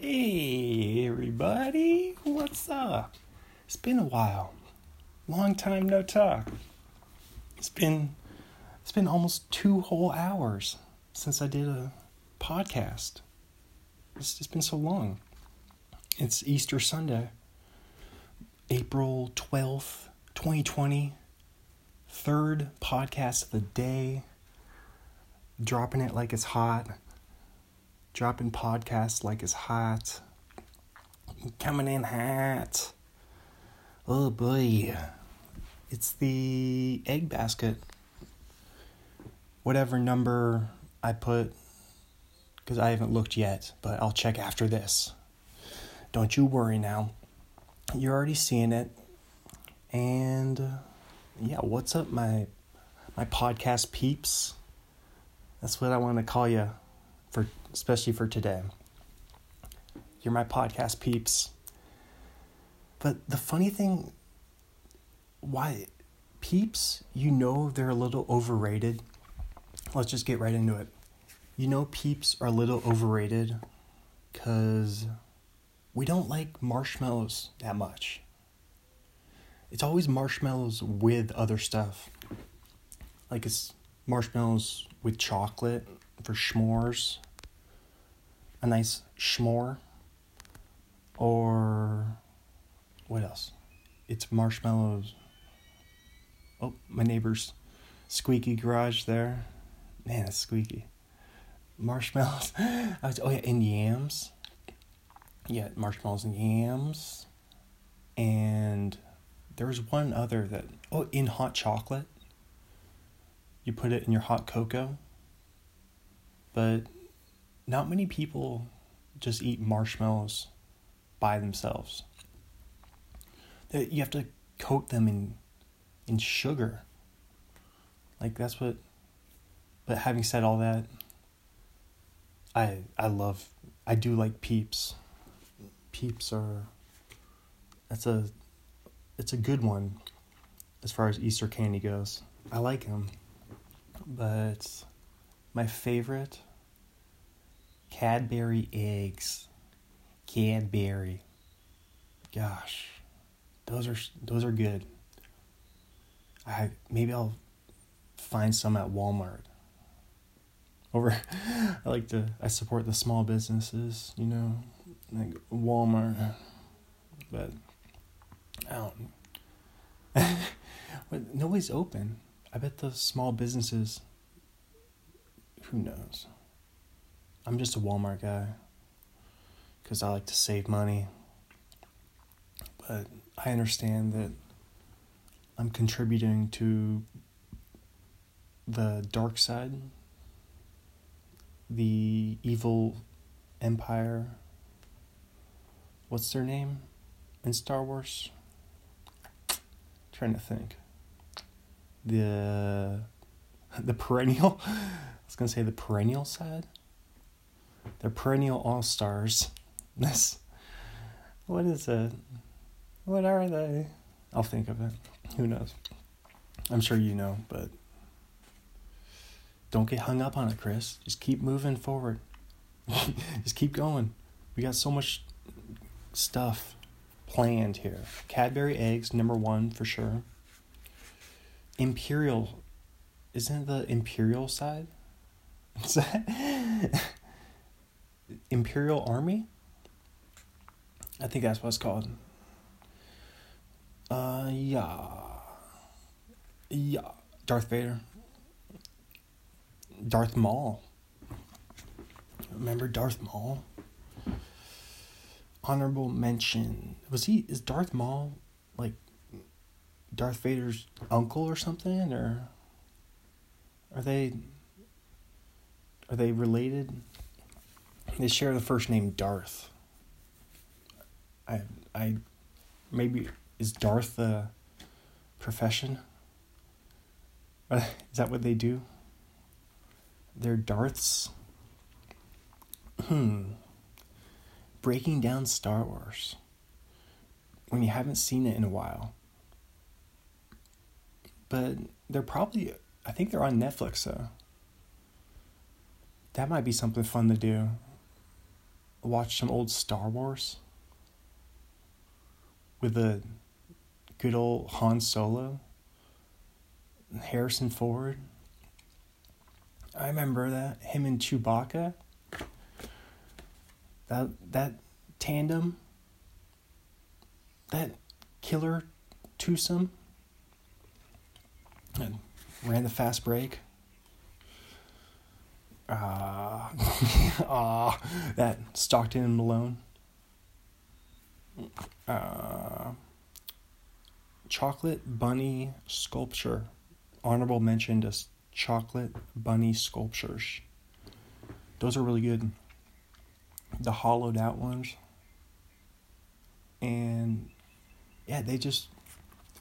Hey, everybody, what's up? It's been a while. Long time no talk. It's been it's been almost two whole hours since I did a podcast. It's just been so long. It's Easter Sunday, April 12th, 2020. Third podcast of the day. Dropping it like it's hot dropping podcasts like it's hot. Coming in hot. Oh boy. It's the egg basket. Whatever number I put, because I haven't looked yet, but I'll check after this. Don't you worry now. You're already seeing it. And yeah, what's up, my my podcast peeps? That's what I want to call you especially for today. You're my podcast peeps. But the funny thing why peeps, you know they're a little overrated. Let's just get right into it. You know peeps are a little overrated cuz we don't like marshmallows that much. It's always marshmallows with other stuff. Like it's marshmallows with chocolate for s'mores, a nice s'more, or what else? It's marshmallows. Oh, my neighbor's squeaky garage there. Man, it's squeaky. Marshmallows. oh yeah, and yams. Yeah, marshmallows and yams. And there's one other that oh, in hot chocolate. You put it in your hot cocoa but not many people just eat marshmallows by themselves. You have to coat them in in sugar. Like that's what but having said all that, I I love I do like peeps. Peeps are that's a it's a good one as far as Easter candy goes. I like them. But my favorite Cadbury eggs. Cadbury. Gosh, those are those are good. I maybe I'll find some at Walmart. Over, I like to I support the small businesses, you know, like Walmart, but I don't. but nobody's open. I bet the small businesses. Who knows? I'm just a Walmart guy because I like to save money. But I understand that I'm contributing to the dark side, the evil empire. What's their name in Star Wars? I'm trying to think. The the perennial. I was gonna say the perennial side. They're perennial all stars. This, what is it? What are they? I'll think of it. Who knows? I'm sure you know, but don't get hung up on it, Chris. Just keep moving forward. Just keep going. We got so much stuff planned here. Cadbury eggs, number one for sure. Imperial, isn't the Imperial side? Is that? Imperial Army. I think that's what it's called. Uh, yeah. Yeah. Darth Vader. Darth Maul. Remember Darth Maul? Honorable mention. Was he, is Darth Maul like Darth Vader's uncle or something? Or are they, are they related? They share the first name Darth. I I maybe is Darth the profession? Is that what they do? They're Darths. Hmm. Breaking down Star Wars. When you haven't seen it in a while. But they're probably I think they're on Netflix though. That might be something fun to do watch some old Star Wars with a good old Han Solo, Harrison Ford. I remember that him and Chewbacca. That that tandem. That killer twosome. And ran the fast break. Uh, uh, that Stockton and Malone. Uh, chocolate bunny sculpture. Honorable mention to chocolate bunny sculptures. Those are really good. The hollowed out ones. And yeah, they just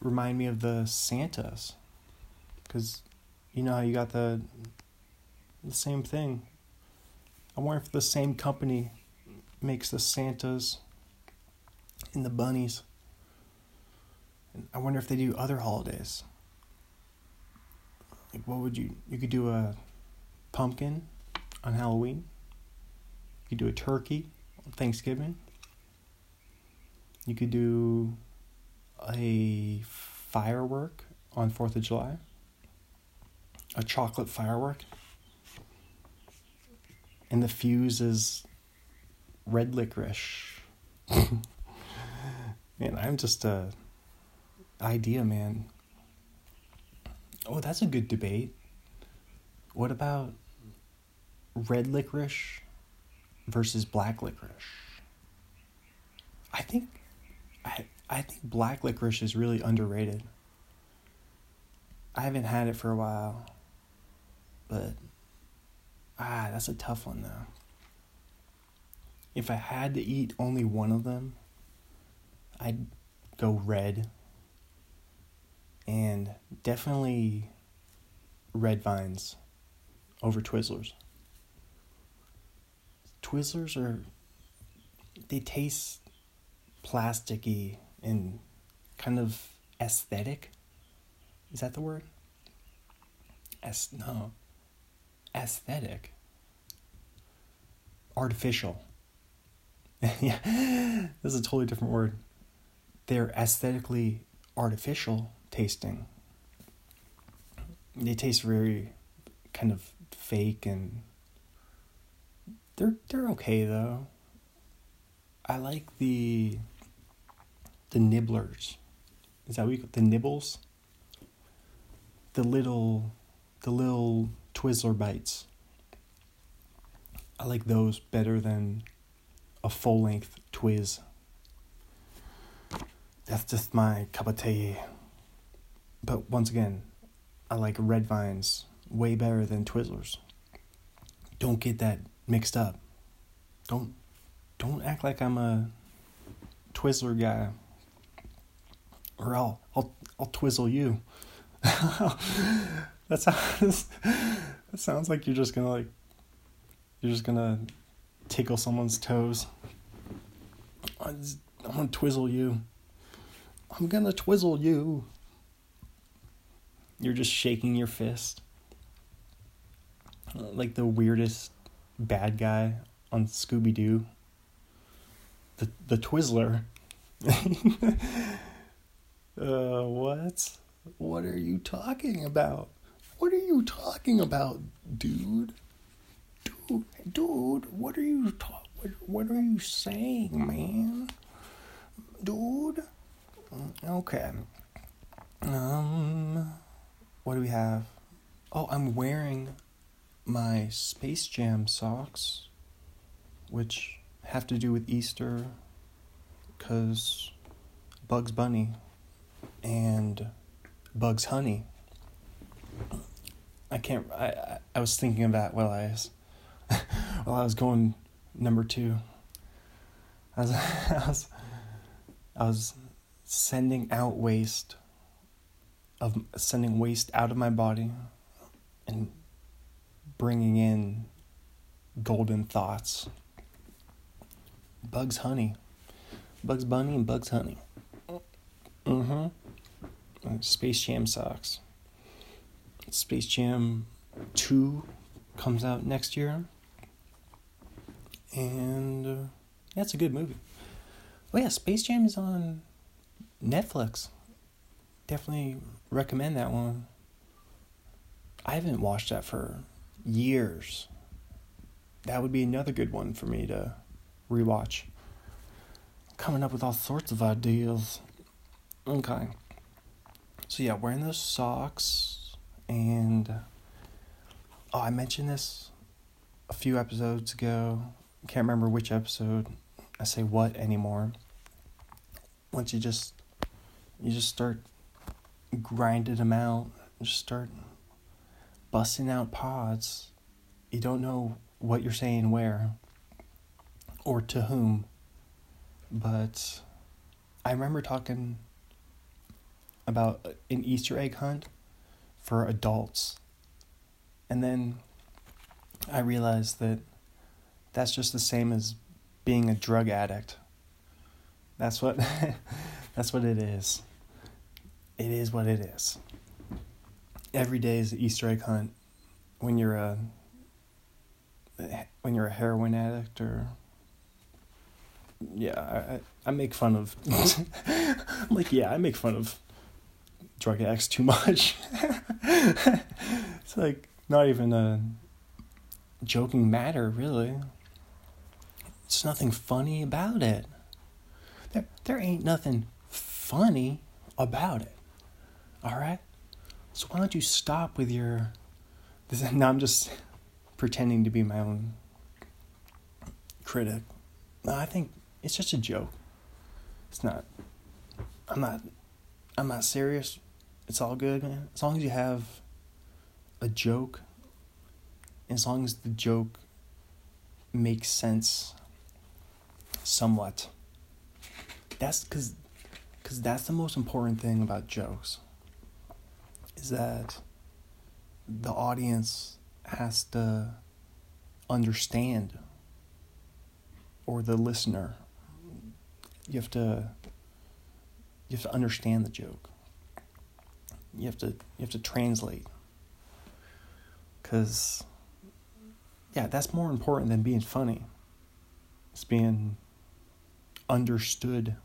remind me of the Santas. Because you know how you got the the same thing. I wonder if the same company makes the Santas and the bunnies. And I wonder if they do other holidays. Like, what would you? You could do a pumpkin on Halloween. You could do a turkey on Thanksgiving. You could do a firework on Fourth of July. A chocolate firework. And the fuse is red licorice. man, I'm just a idea man. Oh, that's a good debate. What about red licorice versus black licorice? I think I I think black licorice is really underrated. I haven't had it for a while. But ah, that's a tough one though. If I had to eat only one of them, I'd go red and definitely red vines over Twizzlers. Twizzlers are they taste plasticky and kind of aesthetic. Is that the word? As no. Aesthetic. Artificial. yeah. This is a totally different word. They're aesthetically artificial tasting. They taste very kind of fake and they're they're okay though. I like the the nibblers. Is that what you call the nibbles? The little the little Twizzler bites. I like those better than a full length Twiz. That's just my cup of tea. But once again, I like red vines way better than Twizzlers. Don't get that mixed up. Don't don't act like I'm a Twizzler guy. Or I'll I'll I'll twizzle you. that sounds that sounds like you're just gonna like you're just gonna tickle someone's toes. I'm gonna twizzle you. I'm gonna twizzle you. You're just shaking your fist. Like the weirdest bad guy on Scooby Doo. The the Twizzler. uh what? What are you talking about? What are you talking about, dude? Dude, dude, what are you ta- what, what are you saying, man? Dude? Okay. Um what do we have? Oh, I'm wearing my Space Jam socks, which have to do with Easter, because Bugs Bunny and Bugs Honey. I can't. I I was thinking of that while I was while I was going number two. I was I was I was sending out waste of sending waste out of my body and bringing in golden thoughts. Bugs Honey. Bugs Bunny and Bugs Honey. Hmm. Space Jam socks. Space Jam 2 comes out next year. And uh, yeah, a good movie. Oh yeah, Space Jam is on Netflix. Definitely recommend that one. I haven't watched that for years. That would be another good one for me to rewatch. Coming up with all sorts of ideas. Okay. So yeah, wearing those socks and oh, I mentioned this a few episodes ago. Can't remember which episode. I say what anymore. Once you just you just start grinding them out, just start busting out pods. You don't know what you're saying where or to whom. But I remember talking about an Easter egg hunt for adults. And then I realized that that's just the same as being a drug addict. That's what that's what it is. It is what it is. Every day is an Easter egg hunt when you're a when you're a heroin addict or yeah, I I make fun of like yeah, I make fun of drug X too much. it's like not even a joking matter, really. It's nothing funny about it. There, there ain't nothing funny about it. All right? So why don't you stop with your. This, now I'm just pretending to be my own critic. No, I think it's just a joke. It's not. I'm not. I'm not serious. It's all good, man. As long as you have a joke, as long as the joke makes sense somewhat. That's because because that's the most important thing about jokes is that the audience has to understand or the listener you have to you have to understand the joke you have to you have to translate. Because yeah that's more important than being funny. It's being understood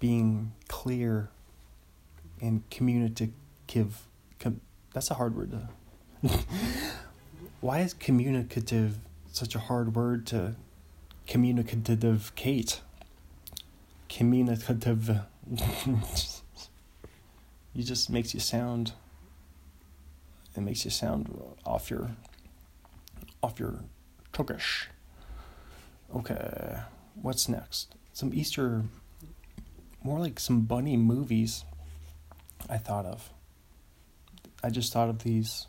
being clear and communicative. Com, that's a hard word to why is communicative such a hard word to communicative kate communicative you just makes you sound it makes you sound off your off your Turkish. Okay, what's next? Some Easter, more like some bunny movies. I thought of. I just thought of these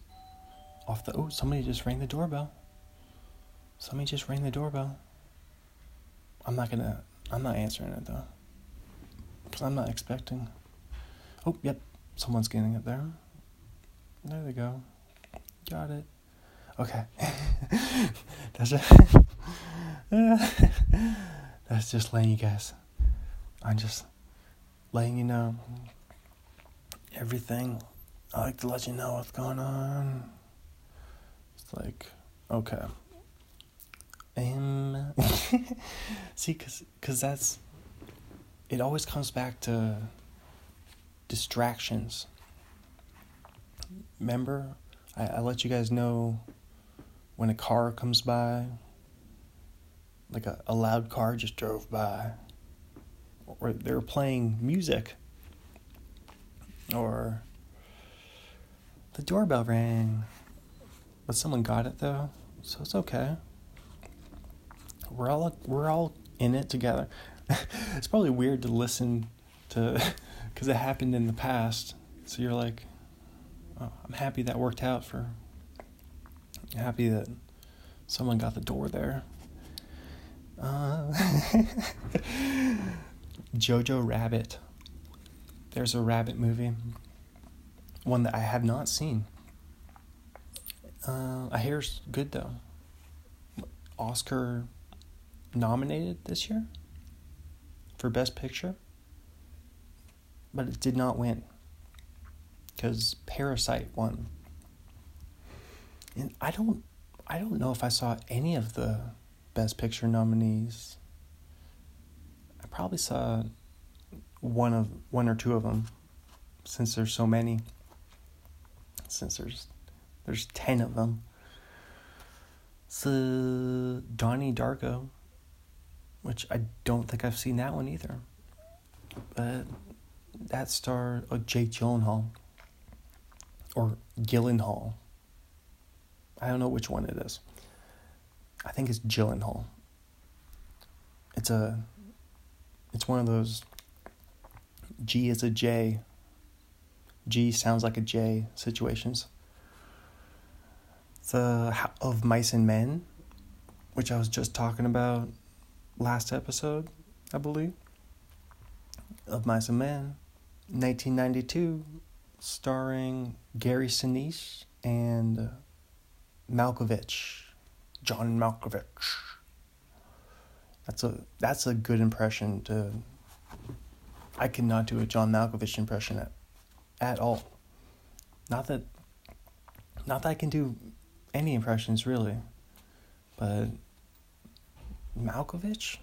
off the. Oh, somebody just rang the doorbell. Somebody just rang the doorbell. I'm not gonna. I'm not answering it though. Because I'm not expecting. Oh, yep. Someone's getting it there. There they go. Got it. Okay. that's it. that's just letting you guys. I'm just letting you know everything. I like to let you know what's going on. It's like okay. See, cause, cause that's, it always comes back to distractions. Remember, I, I let you guys know when a car comes by, like a, a loud car just drove by, or they're playing music, or the doorbell rang, but someone got it though, so it's okay. We're all we're all in it together. it's probably weird to listen to because it happened in the past. So you're like, oh, I'm happy that worked out for. Happy that someone got the door there. Uh, Jojo Rabbit. There's a rabbit movie. One that I have not seen. Uh, I hear it's good though. Oscar nominated this year for Best Picture but it did not win because Parasite won. And I don't I don't know if I saw any of the Best Picture nominees. I probably saw one of one or two of them since there's so many. Since there's there's 10 of them. So Donnie Darko, which I don't think I've seen that one either. But that star of Jake Gyllenhaal or Gyllenhaal. I don't know which one it is. I think it's Gyllenhaal. It's a it's one of those G is a J. G sounds like a J situations. The of Mice and Men, which I was just talking about last episode, I believe. Of Mice and Men, 1992, starring Gary Sinise and Malkovich, John Malkovich. That's a that's a good impression to. I cannot do a John Malkovich impression at, at all. Not that. Not that I can do any impressions really, but Malkovich.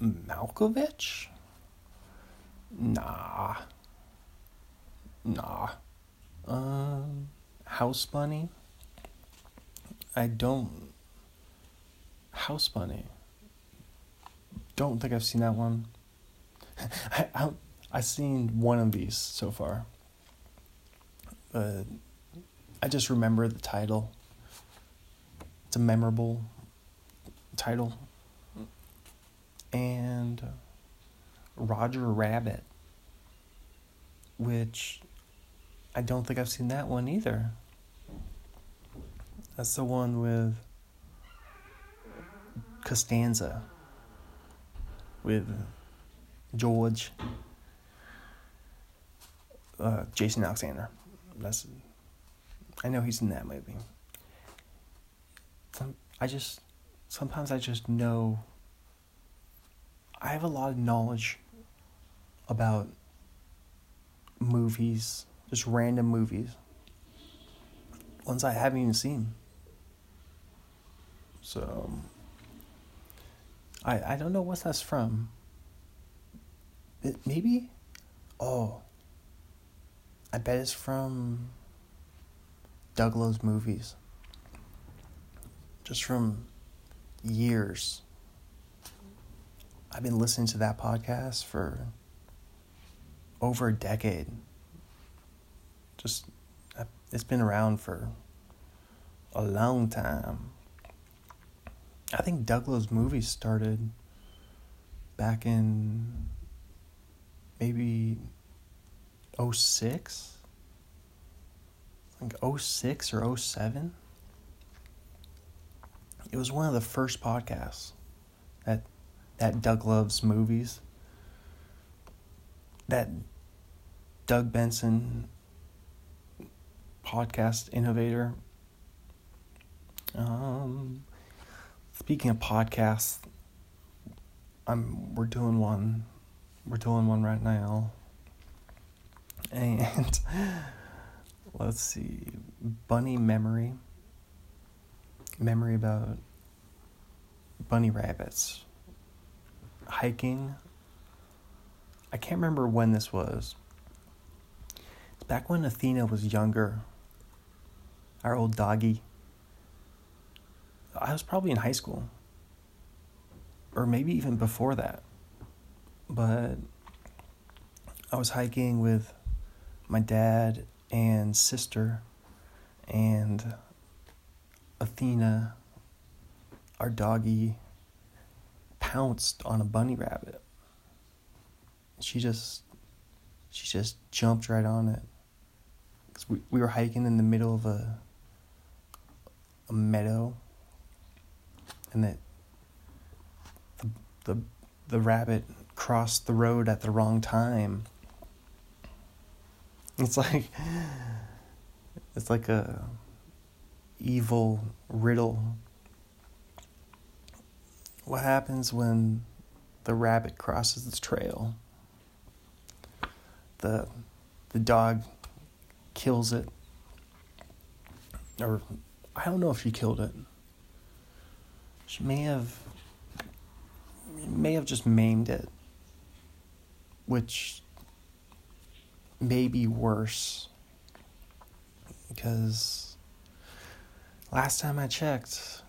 Malkovich. Nah. Nah. Um, House Bunny. I don't. House Bunny. Don't think I've seen that one. I, I I've seen one of these so far, but I just remember the title. It's a memorable title, and Roger Rabbit, which I don't think I've seen that one either. That's the one with Costanza, with George, uh, Jason Alexander. That's I know he's in that movie. Some, I just sometimes I just know I have a lot of knowledge about movies, just random movies, ones I haven't even seen. So I I don't know what that's from. It, maybe, oh, I bet it's from Doug Loves Movies. Just from years. I've been listening to that podcast for over a decade. Just, uh, it's been around for a long time. I think Doug Loves Movies started back in maybe 06 like 06 or 07 it was one of the first podcasts that that Doug loves movies that Doug Benson podcast innovator um Speaking of podcasts, I'm we're doing one. We're doing one right now. And let's see. Bunny memory. Memory about bunny rabbits. Hiking. I can't remember when this was. Back when Athena was younger. Our old doggy. I was probably in high school, or maybe even before that. But I was hiking with my dad and sister and Athena, our doggy, pounced on a bunny rabbit. She just, she just jumped right on it. Cause we we were hiking in the middle of a, a meadow and that the, the the rabbit crossed the road at the wrong time. It's like it's like a evil riddle. What happens when the rabbit crosses the trail? The the dog kills it. Or I don't know if she killed it she may have may have just maimed it, which may be worse because last time I checked,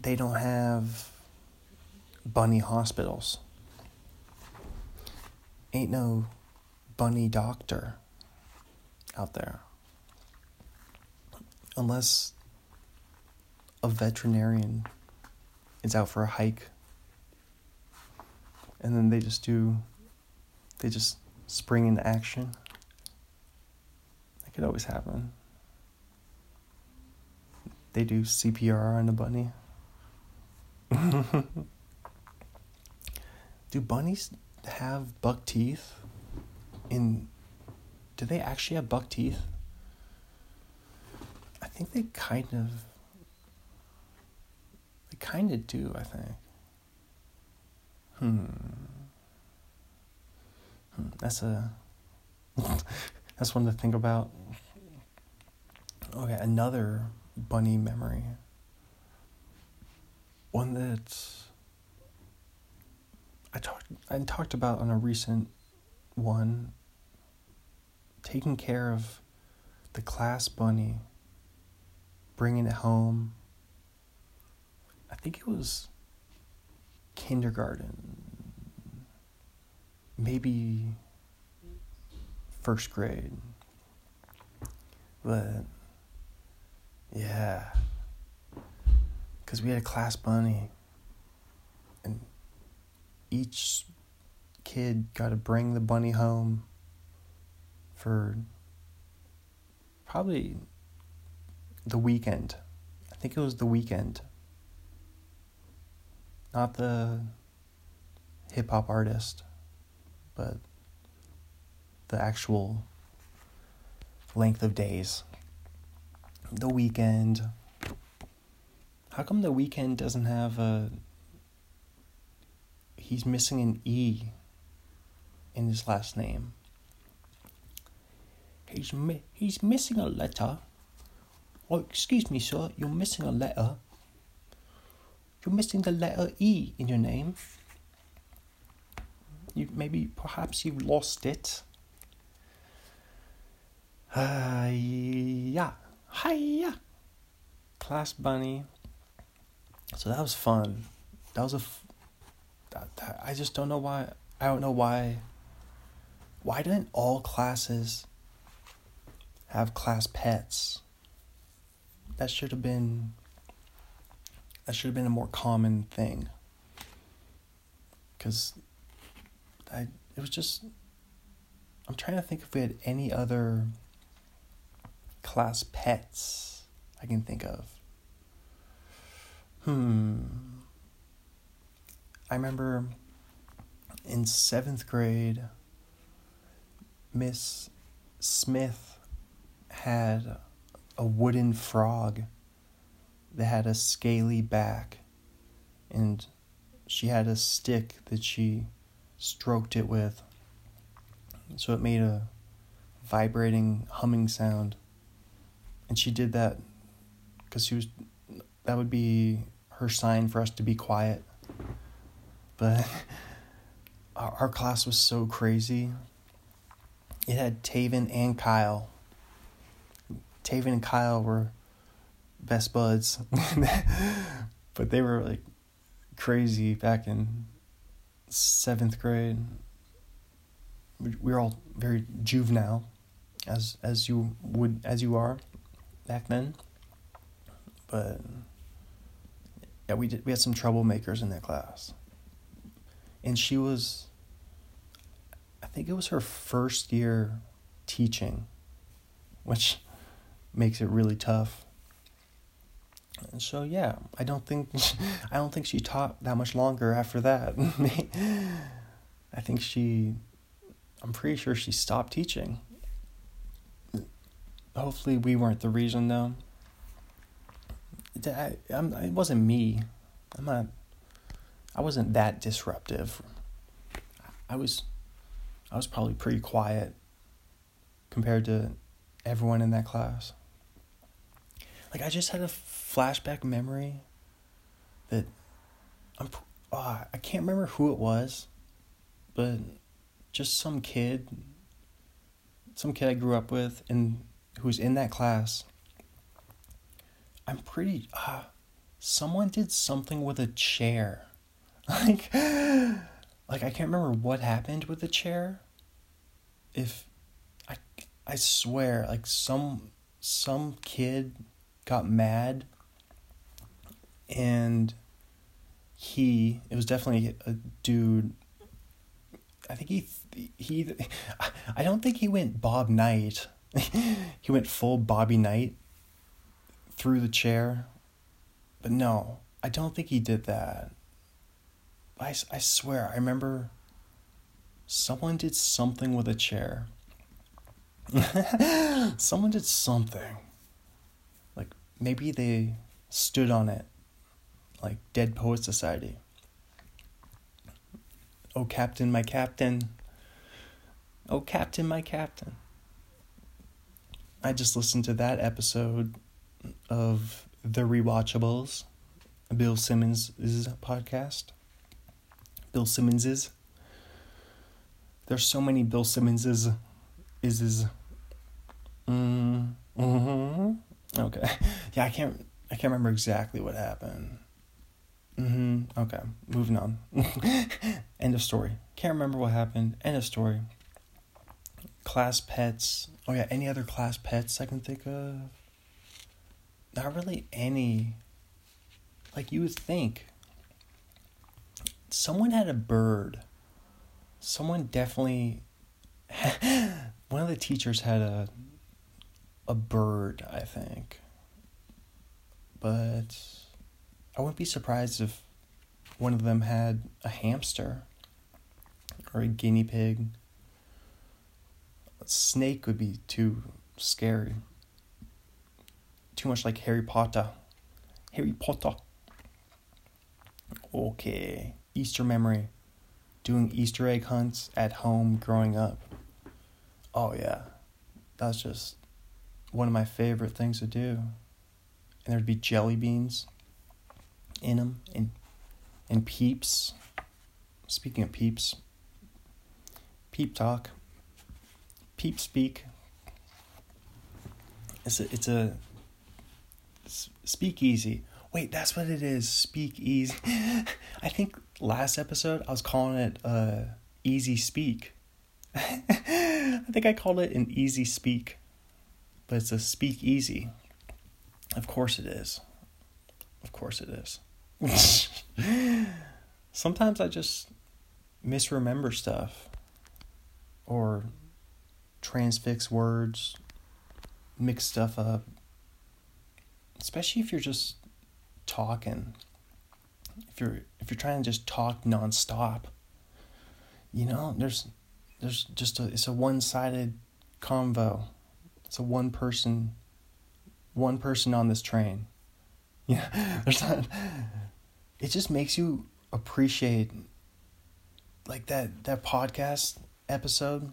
they don't have bunny hospitals. Ain't no bunny doctor out there. Unless a veterinarian is out for a hike and then they just do they just spring into action. That could always happen. They do CPR on a bunny. do bunnies have buck teeth? In do they actually have buck teeth? I think they kind of they kind of do, I think. Hmm. hmm. That's a that's one to think about. Okay, another bunny memory. One that I talked I talked about on a recent one. Taking care of the class bunny, bringing it home. I think it was kindergarten, maybe first grade. But yeah, because we had a class bunny, and each kid got to bring the bunny home for probably the weekend. I think it was the Weeknd not the hip hop artist, but the actual length of days. The weekend. How come the weekend doesn't have a. He's missing an E in his last name. He's, mi- he's missing a letter. Oh, excuse me, sir, you're missing a letter. You're missing the letter E in your name. You maybe perhaps you've lost it. Hiya, hiya, class bunny. So that was fun. That was a. F- that, that, I just don't know why. I don't know why. Why didn't all classes have class pets? That should have been that should have been a more common thing. Because I it was just I'm trying to think if we had any other class pets I can think of. Hmm. I remember in seventh grade, Miss Smith had a wooden frog that had a scaly back, and she had a stick that she stroked it with. So it made a vibrating humming sound. And she did that because she was, that would be her sign for us to be quiet. But our, our class was so crazy. It had Taven and Kyle. Taven and Kyle were best buds, but they were like crazy back in seventh grade. We were all very juvenile, as as you would as you are back then. But yeah, we did. We had some troublemakers in that class, and she was. I think it was her first year teaching, which makes it really tough and so yeah, I don't think I don't think she taught that much longer after that. I think she I'm pretty sure she stopped teaching. Hopefully we weren't the reason though. I, I'm, it wasn't me. I'm not I wasn't that disruptive. I was I was probably pretty quiet compared to everyone in that class. Like I just had a flashback memory that I'm uh, I can't remember who it was, but just some kid, some kid I grew up with, and who was in that class. I'm pretty. Uh, someone did something with a chair, like, like I can't remember what happened with the chair. If, I, I swear, like some some kid got mad and he it was definitely a dude i think he he i don't think he went bob knight. He went full bobby knight threw the chair but no i don't think he did that. I, I swear i remember someone did something with a chair. Someone did something maybe they stood on it like Dead Poet Society. Oh, Captain, my Captain. Oh, Captain, my Captain. I just listened to that episode of The Rewatchables, Bill Simmons' podcast. Bill Simmons's. There's so many Bill Simmons's. Is is. Mm, hmm Okay. Yeah, I can't. I can't remember exactly what happened. Mm-hmm. Okay, moving on. End of story. Can't remember what happened. End of story. Class pets. Oh yeah, any other class pets I can think of? Not really any. Like you would think. Someone had a bird. Someone definitely. one of the teachers had a. A bird, I think. But I wouldn't be surprised if one of them had a hamster or a guinea pig. A snake would be too scary. Too much like Harry Potter. Harry Potter. Okay. Easter memory. Doing Easter egg hunts at home growing up. Oh, yeah. That's just one of my favorite things to do. And there'd be jelly beans in them and and peeps. Speaking of peeps, peep talk, peep speak. It's a it's a speak easy. Wait, that's what it is. Speak easy. I think last episode I was calling it uh easy speak. I think I called it an easy speak, but it's a speak easy. Of course it is. Of course it is. Sometimes I just misremember stuff or transfix words, mix stuff up. Especially if you're just talking. If you're if you're trying to just talk nonstop. You know, there's there's just a it's a one-sided convo. It's a one person one person on this train. Yeah, there's not it just makes you appreciate like that that podcast episode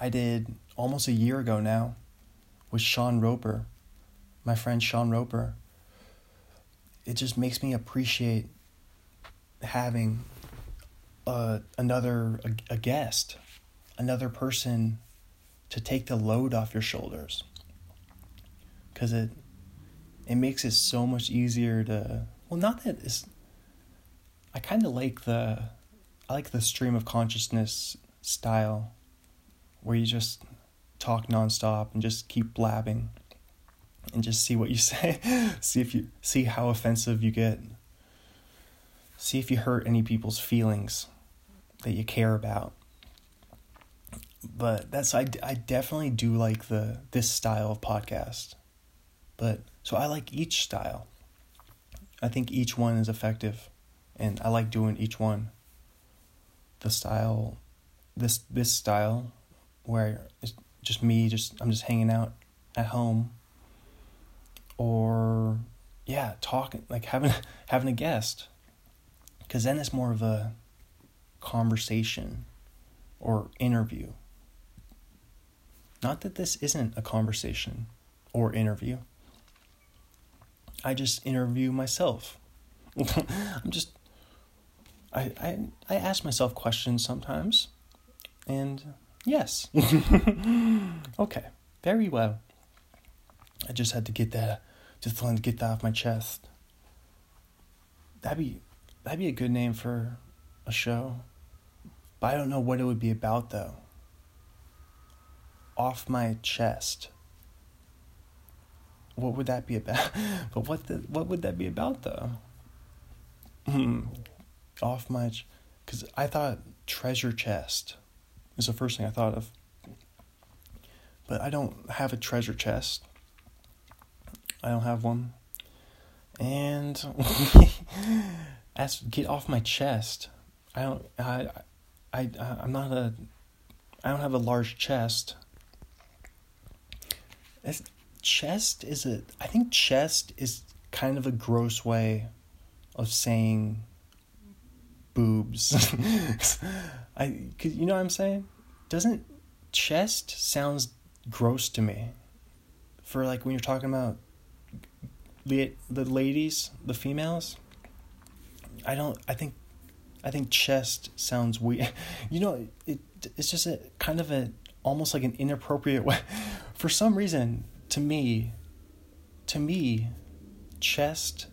I did almost a year ago now with Sean Roper, my friend Sean Roper. It just makes me appreciate having uh, another a, a guest, another person to take the load off your shoulders. Cause it it makes it so much easier to well, not that it's. I kind of like the, I like the stream of consciousness style, where you just talk nonstop and just keep blabbing, and just see what you say, see if you see how offensive you get, see if you hurt any people's feelings that you care about. But that's I I definitely do like the this style of podcast, but so I like each style. I think each one is effective, and I like doing each one. The style, this this style, where it's just me, just I'm just hanging out at home. Or, yeah, talking like having having a guest, because then it's more of a conversation or interview. Not that this isn't a conversation or interview. I just interview myself. I'm just I, I I ask myself questions sometimes. And yes. okay. Very well. I just had to get that just wanted to get that off my chest. That'd be that'd be a good name for a show. But I don't know what it would be about though. Off my chest. What would that be about? but what the what would that be about though? Hmm. Off my cuz I thought treasure chest is the first thing I thought of. But I don't have a treasure chest. I don't have one. And as get off my chest. I don't I I I'm not a I don't have a large chest. It's, chest is a I think chest is kind of a gross way of saying boobs. I cuz you know what I'm saying? Doesn't chest sounds gross to me. For like when you're talking about the the ladies, the females, I don't. I think, I think chest sounds weird. You know, it it's just a kind of a almost like an inappropriate way. For some reason, to me, to me, chest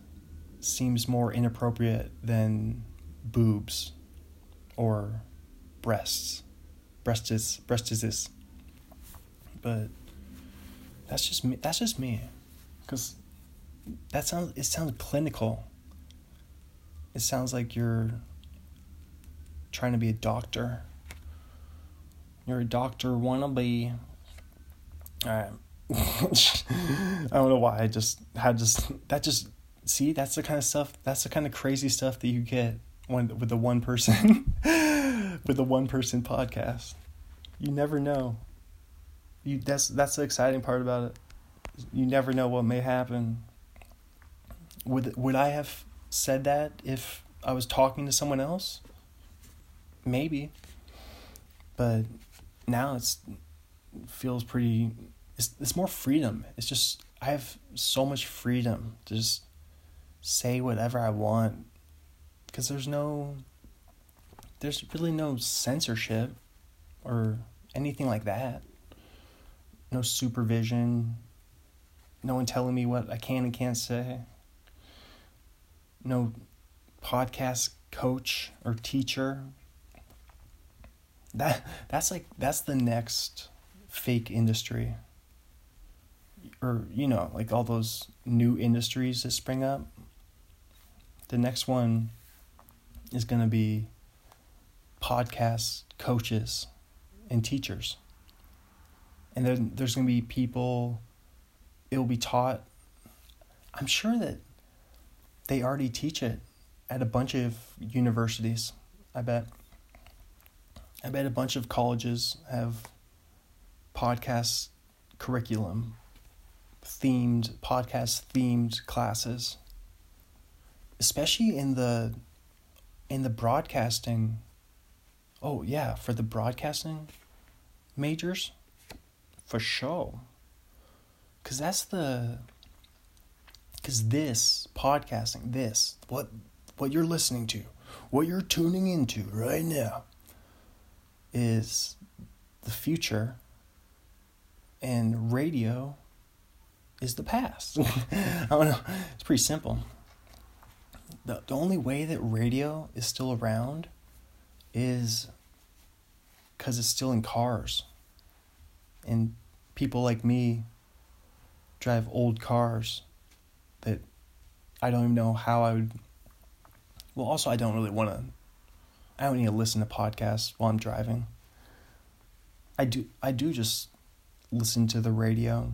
seems more inappropriate than boobs or breasts. Breast is breast is this. But that's just me. That's just me, because that sounds. It sounds clinical it sounds like you're trying to be a doctor. You're a doctor wannabe. Alright. I don't know why I just had just that just see that's the kind of stuff that's the kind of crazy stuff that you get when with the one person with the one person podcast. You never know. You that's that's the exciting part about it. You never know what may happen. Would would I have said that if I was talking to someone else? Maybe. But now it's feels pretty it's it's more freedom. It's just I have so much freedom to just say whatever I want because there's no there's really no censorship or anything like that. No supervision. No one telling me what I can and can't say no podcast coach or teacher. That that's like that's the next fake industry. Or you know, like all those new industries that spring up. The next one is going to be podcast coaches and teachers. And then there's going to be people it will be taught I'm sure that they already teach it at a bunch of universities, I bet. I bet a bunch of colleges have podcast curriculum, themed, podcast themed classes. Especially in the in the broadcasting oh yeah, for the broadcasting majors, for sure. Cause that's the because this podcasting, this, what what you're listening to, what you're tuning into right now is the future and radio is the past. I don't know. It's pretty simple. The, the only way that radio is still around is because it's still in cars. And people like me drive old cars that I don't even know how I would. Well, also, I don't really want to. I don't need to listen to podcasts while I'm driving. I do. I do just listen to the radio.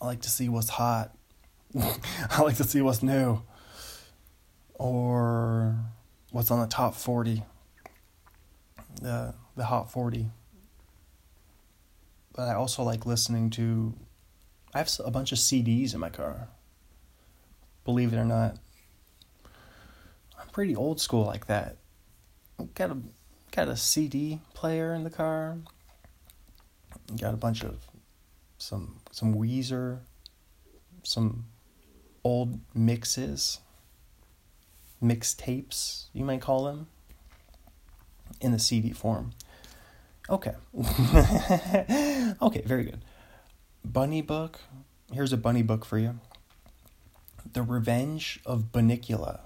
I like to see what's hot. I like to see what's new. Or what's on the top 40. The the hot 40. But I also like listening to I have a bunch of CDs in my car. Believe it or not. Pretty old school like that. Got a got a CD player in the car. Got a bunch of some some Weezer, some old mixes mixtapes, you might call them, in the CD form. Okay. okay, very good. Bunny book. Here's a bunny book for you. The Revenge of Bunnicula.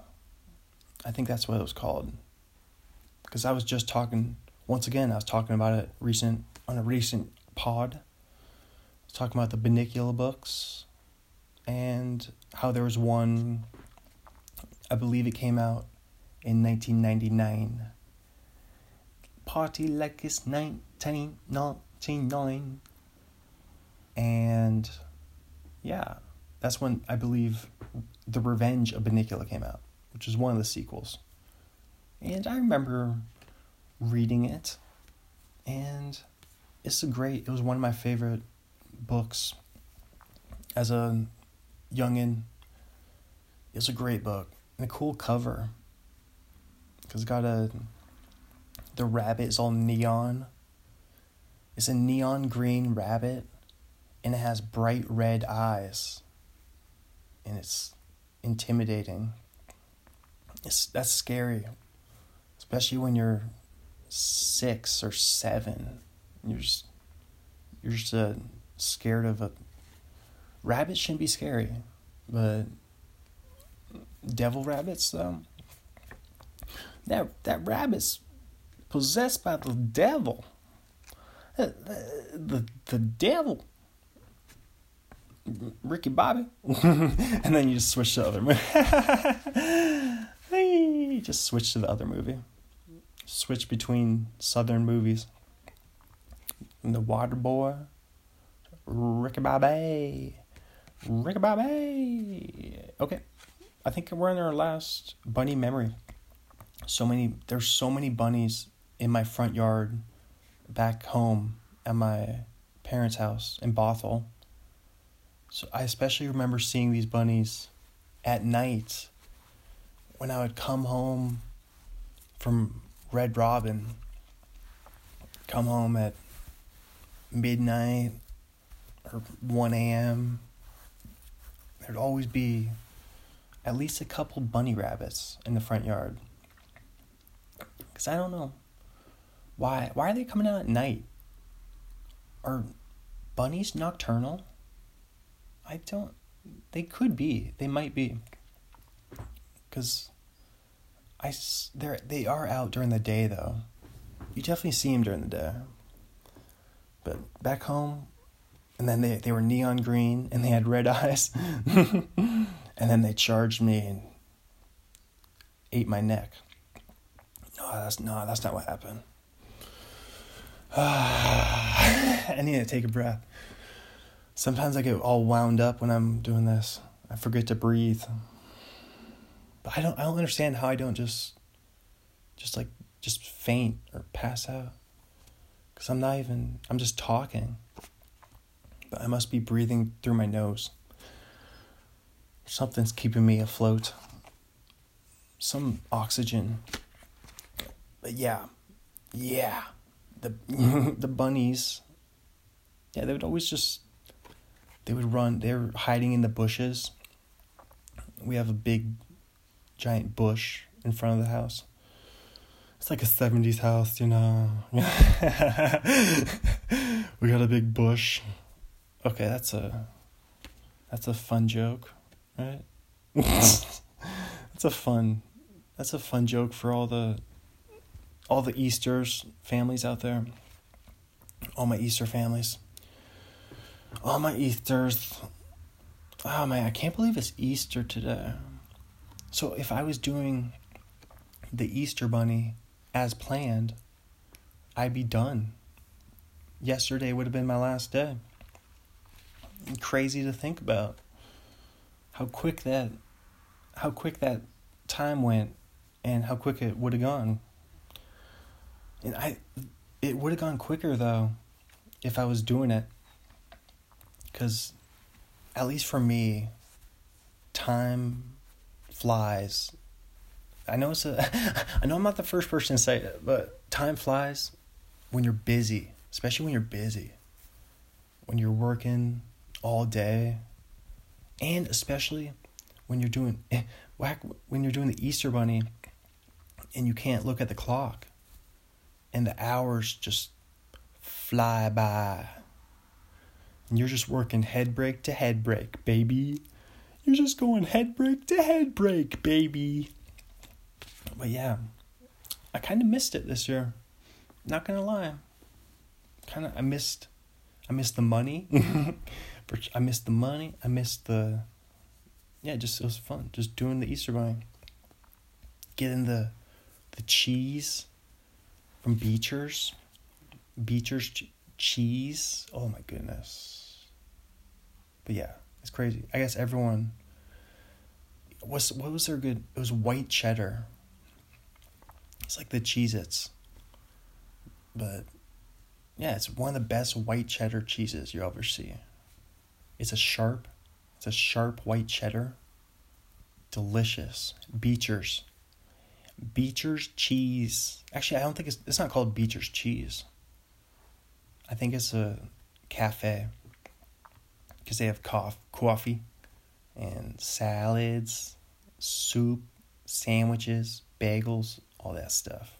I think that's what it was called. Because I was just talking, once again, I was talking about it recent on a recent pod. I was talking about the Bunnicula books and how there was one, I believe it came out in 1999. Party like it's 1999. And yeah, that's when I believe The Revenge of Bunnicula came out, which is one of the sequels. And I remember reading it, and it's a great, it was one of my favorite books as a youngin. It's a great book and a cool cover because it's got a the rabbit is all neon. It's a neon green rabbit and it has bright red eyes. And it's intimidating. It's that's scary. Especially when you're 6 or 7. You're just you're just uh, scared of a rabbit. shouldn't be scary, but devil rabbits though. That that rabbit's possessed by the devil. The, uh, the, the, the devil. Ricky Bobby. and then you just switch to the other movie. just switch to the other movie. Switch between southern movies. And the Water Boy. Ricky Bobby. Ricky Bobby. Okay. I think we're in our last bunny memory. So many there's so many bunnies in my front yard back home at my parents' house in Bothell. So I especially remember seeing these bunnies at night when I would come home from Red Robin, come home at midnight or 1 a.m. There'd always be at least a couple bunny rabbits in the front yard. Because I don't know. Why why are they coming out at night? Are bunnies nocturnal? I don't they could be. They might be. Cuz I they they are out during the day though. You definitely see them during the day. But back home and then they they were neon green and they had red eyes. and then they charged me and ate my neck. No, that's no, that's not what happened. I need to take a breath. Sometimes I get all wound up when I'm doing this. I forget to breathe. But I don't I don't understand how I don't just just like just faint or pass out. Cuz I'm not even I'm just talking. But I must be breathing through my nose. Something's keeping me afloat. Some oxygen. But yeah. Yeah the the bunnies, yeah, they would always just they would run. They were hiding in the bushes. We have a big, giant bush in front of the house. It's like a '70s house, you know. we got a big bush. Okay, that's a that's a fun joke, right? that's a fun that's a fun joke for all the all the Easter's families out there, all my Easter families, all my Easters. Oh man, I can't believe it's Easter today. So if I was doing the Easter bunny as planned, I'd be done. Yesterday would have been my last day. Crazy to think about. How quick that how quick that time went and how quick it would have gone. And I, it would have gone quicker though, if I was doing it. Cause, at least for me, time flies. I know it's a, I know I'm not the first person to say it, but time flies when you're busy, especially when you're busy. When you're working all day, and especially when you're doing eh, whack when you're doing the Easter bunny and you can't look at the clock and the hours just fly by. And you're just working head break to head break, baby. You're just going head break to head break, baby. But yeah, I kind of missed it this year. Not gonna lie. Kind of, I missed, I missed the money. I missed the money. I missed the, yeah, just it was fun. Just doing the Easter bunny. Getting the, the cheese, from Beecher's. Beecher's ch- cheese. Oh my goodness. But yeah, it's crazy. I guess everyone. Was what was their good? It was white cheddar. It's like the Cheez Its. But yeah, it's one of the best white cheddar cheeses you ever see. It's a sharp, it's a sharp white cheddar. Delicious. Beecher's. Beecher's cheese. Actually, I don't think it's it's not called Beecher's cheese. I think it's a cafe because they have cof- coffee and salads, soup, sandwiches, bagels, all that stuff.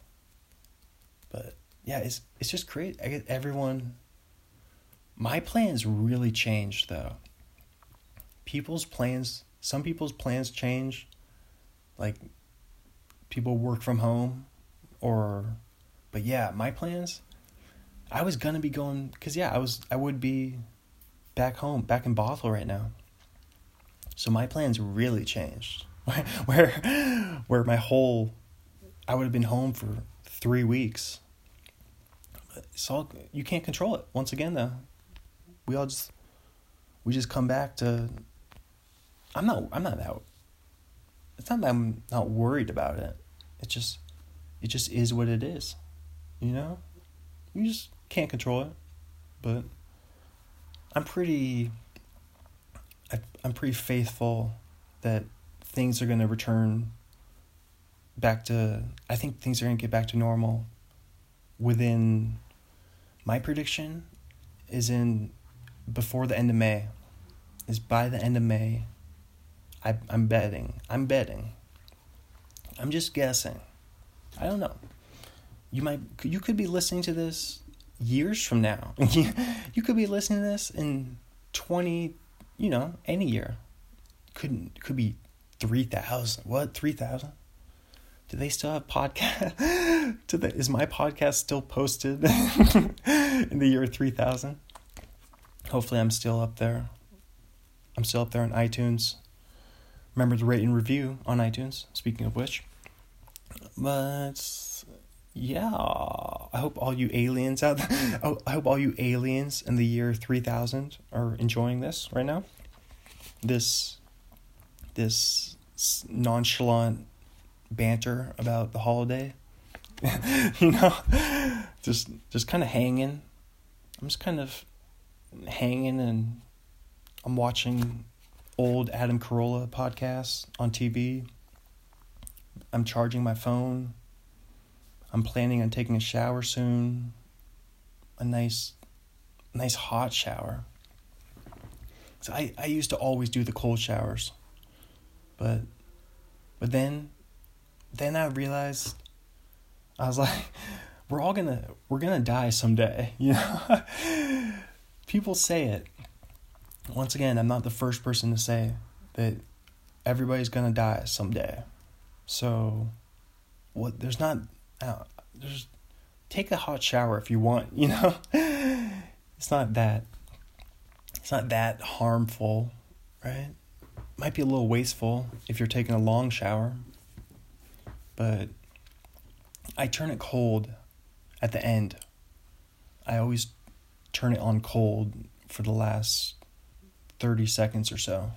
But yeah, it's it's just great. I get everyone. My plans really changed though. People's plans, some people's plans change. Like people work from home or but yeah, my plans I was going to be going cuz yeah, I was I would be back home, back in Bothell right now. So my plans really changed. where where my whole I would have been home for 3 weeks. It's all you can't control it. Once again though, we all just we just come back to I'm not I'm not out. It's not that I'm not worried about it. It just it just is what it is. You know? You just can't control it. But I'm pretty I, I'm pretty faithful that things are going to return back to I think things are going to get back to normal within my prediction is in before the end of May is by the end of May I I'm betting I'm betting I'm just guessing. I don't know. You might you could be listening to this years from now. you could be listening to this in 20, you know, any year. Couldn't could be 3000. What? 3000? Do they still have podcast? Do they, is my podcast still posted in the year 3000? Hopefully I'm still up there. I'm still up there on iTunes. Remember to rate and review on iTunes, speaking of which. But yeah, I hope all you aliens out there, oh, I hope all you aliens in the year 3000 are enjoying this right now. This this nonchalant banter about the holiday. you know, just just kind of hanging. I'm just kind of hanging and I'm watching old Adam Carolla podcasts on TV. I'm charging my phone. I'm planning on taking a shower soon. A nice nice hot shower. So I, I used to always do the cold showers. But but then then I realized I was like we're all gonna we're gonna die someday, you know? People say it. Once again, I'm not the first person to say that everybody's gonna die someday. So, what? There's not. Uh, there's take a hot shower if you want. You know, it's not that. It's not that harmful, right? Might be a little wasteful if you're taking a long shower, but I turn it cold at the end. I always turn it on cold for the last 30 seconds or so.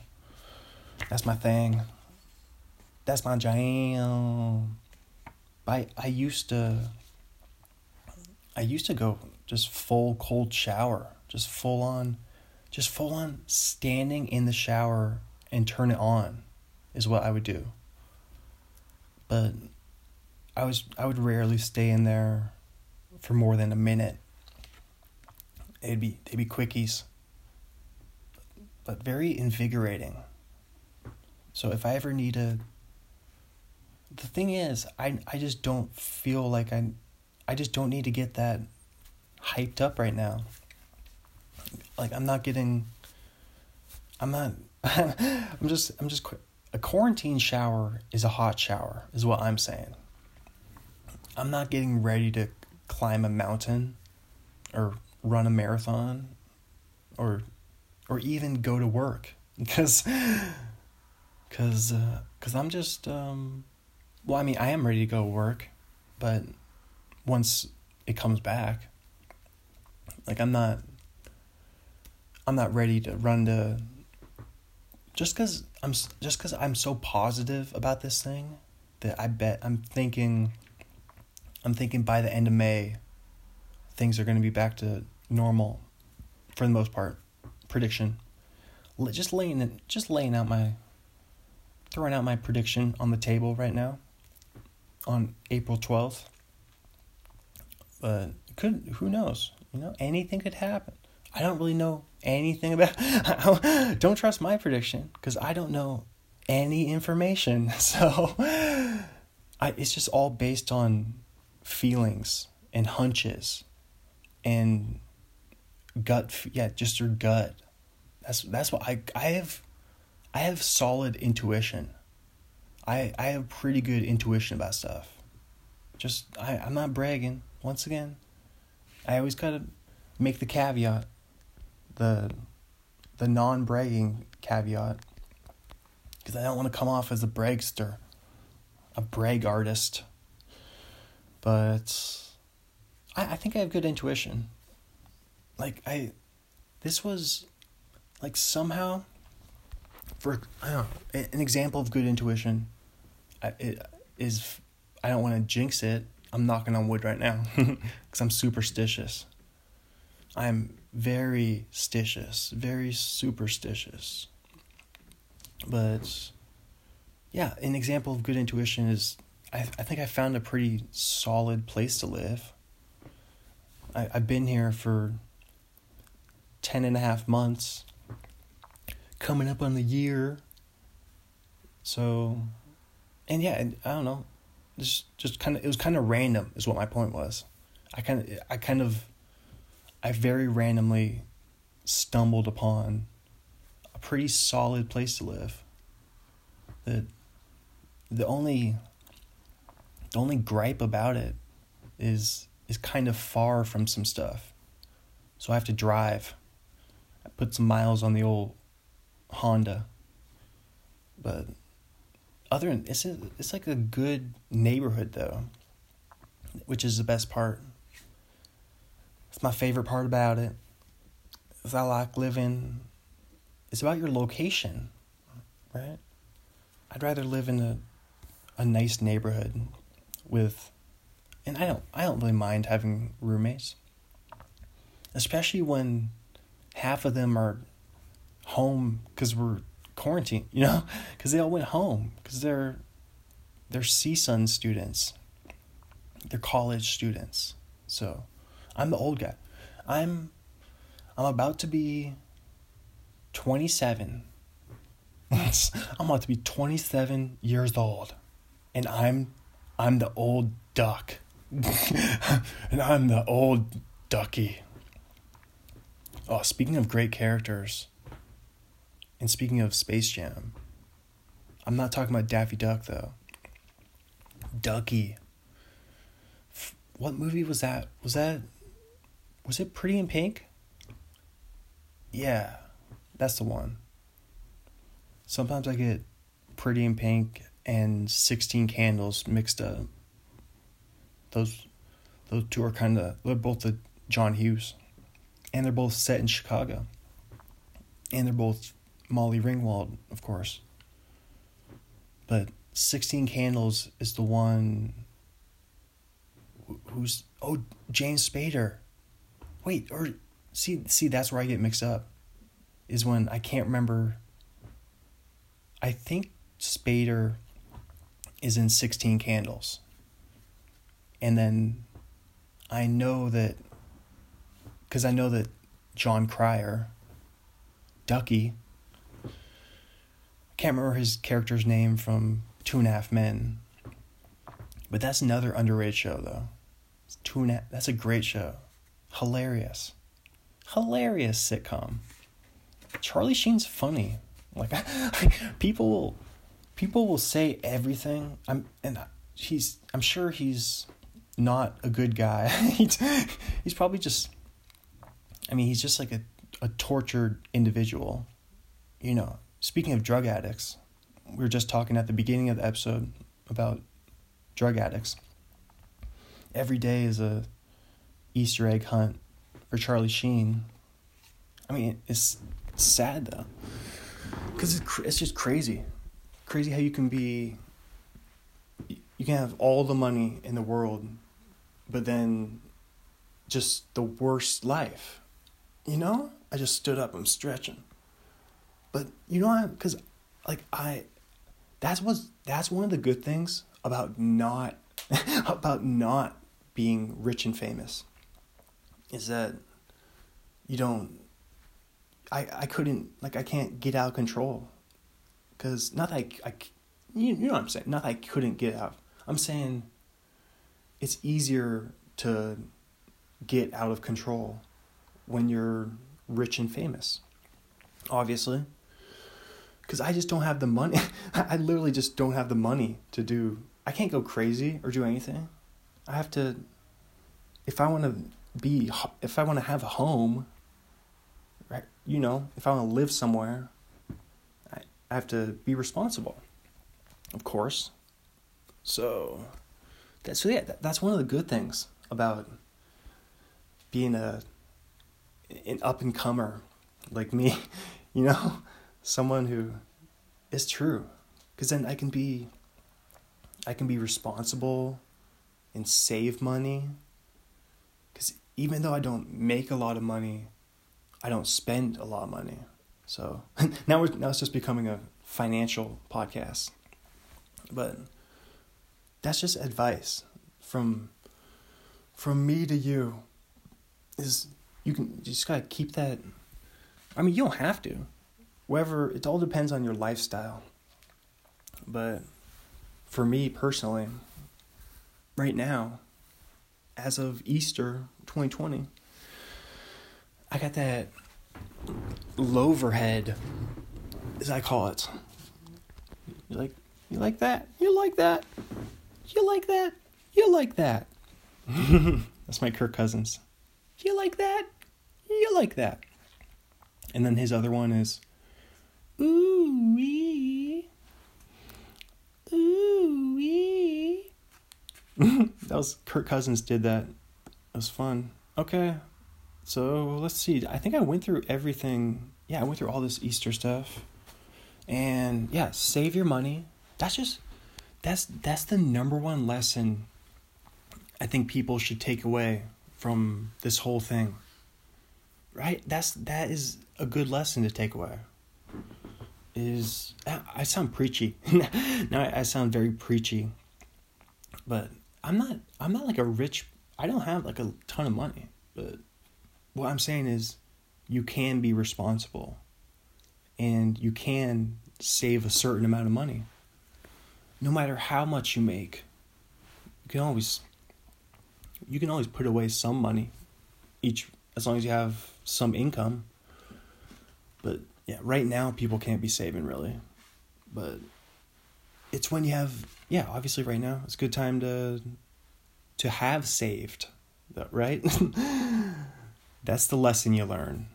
That's my thing. That's my jam. I I used to I used to go just full cold shower, just full on just full on standing in the shower and turn it on is what I would do. But I was I would rarely stay in there for more than a minute. It'd be they'd be quickies. But very invigorating So if I ever need a the thing is, I I just don't feel like I I just don't need to get that hyped up right now. Like I'm not getting I'm not I'm just I'm just a quarantine shower is a hot shower is what I'm saying. I'm not getting ready to climb a mountain or run a marathon or or even go to work because cuz uh, cuz I'm just um well I mean I am ready to go work but once it comes back like I'm not I'm not ready to run to just cuz I'm just cuz I'm so positive about this thing that I bet I'm thinking I'm thinking by the end of May things are going to be back to normal for the most part. Prediction. Just laying just laying out my throwing out my prediction on the table right now on April 12th. But could who knows? You know, anything could happen. I don't really know anything about don't trust my prediction cuz I don't know any information. So I it's just all based on feelings and hunches and gut yeah just your gut that's that's what i i have i have solid intuition i i have pretty good intuition about stuff. Just i i'm not bragging. Once again i always gotta make the caveat the the non-bragging caveat because i don't want to come off as a bragster a brag artist. But I, I think I have good intuition. Like I, this was, like somehow, for know, an example of good intuition, it is I don't want to jinx it. I'm knocking on wood right now because I'm superstitious. I'm very stitious, very superstitious. But yeah, an example of good intuition is I, I think I found a pretty solid place to live. I, I've been here for 10 and a half months, coming up on the year. So, and yeah, and I don't know, just just kind of it was kind of random is what my point was. I kind of I kind of I very randomly stumbled upon a pretty solid place to live. The the only the only gripe about it is is kind of far from some stuff. So I have to drive. I put some miles on the old Honda. But other than it's it's like a good neighborhood though, which is the best part. It's my favorite part about it. Is I like living. It's about your location, right? I'd rather live in a a nice neighborhood with and I don't I don't really mind having roommates. Especially when half of them are home cuz we're quarantined, you know? Cuz they all went home cuz they're they're CSUN students. They're college students. So, I'm the old guy. I'm I'm about to be 27. I'm about to be 27 years old. And I'm I'm the old duck. and I'm the old ducky. Oh, speaking of great characters, and speaking of Space Jam, I'm not talking about Daffy Duck though. Ducky. What movie was that? Was that was it Pretty in Pink? Yeah, that's the one. Sometimes I get Pretty in Pink and 16 Candles mixed up. Those those two are kind of they're both the John Hughes, and they're both set in Chicago, and they're both Molly Ringwald, of course. But 16 Candles is the one who's oh James Spader. Wait, or see see that's where I get mixed up. Is when I can't remember I think Spader is in 16 Candles. And then I know that, because I know that Jon Cryer, Ducky, can't remember his character's name from Two and a Half Men. But that's another underrated show, though. It's two and a, that's a great show. Hilarious. Hilarious sitcom. Charlie Sheen's funny. Like, people will, people will say everything. I'm and he's. I'm sure he's not a good guy. he's, he's probably just. I mean, he's just like a a tortured individual. You know, speaking of drug addicts, we were just talking at the beginning of the episode about drug addicts. Every day is a Easter egg hunt for Charlie Sheen. I mean, it's sad though, because it's it's just crazy, crazy how you can be. You can have all the money in the world, but then just the worst life. You know, I just stood up. I'm stretching, but you know, what? because like I, that's what's that's one of the good things about not about not being rich and famous is that you don't I I couldn't like I can't get out of control. Cuz not like I you, you know what I'm saying? Not that I couldn't get out. I'm saying it's easier to get out of control when you're rich and famous obviously because I just don't have the money. I literally just don't have the money to do. I can't go crazy or do anything. I have to. If I want to be, if I want to have a home, right? You know, if I want to live somewhere, I, I have to be responsible. Of course. So, that's so yeah. That, that's one of the good things about being a an up and comer like me. You know, someone who is true. Because then i can be i can be responsible and save money. Because even though i don't make a lot of money i don't spend a lot of money. So now we're now it's just becoming a financial podcast. But that's just advice from from me to you is you can you just gotta keep that i mean you don't have to whether it all depends on your lifestyle. But for me personally, right now, as of Easter 2020, I got that loverhead, as I call it. You like you like that? You like that? You like that? You like that? That's my Kirk Cousins. You like that? You like that? And then his other one is Ooh wee. Ooh wee. that was Kirk Cousins did that. It was fun. Okay. So let's see. I think I went through everything. Yeah, I went through all this Easter stuff. And yeah, save your money. That's just that's that's the number one lesson I think people should take away from this whole thing. Right? That's that is a good lesson to take away is I sound preachy. now I sound very preachy. But I'm not I'm not like a rich I don't have like a ton of money, but what I'm saying is you can be responsible and you can save a certain amount of money. No matter how much you make, you can always you can always put away some money each as long as you have some income. But yeah, right now people can't be saving really, but it's when you have yeah, obviously right now it's a good time to to have saved, right? That's the lesson you learn,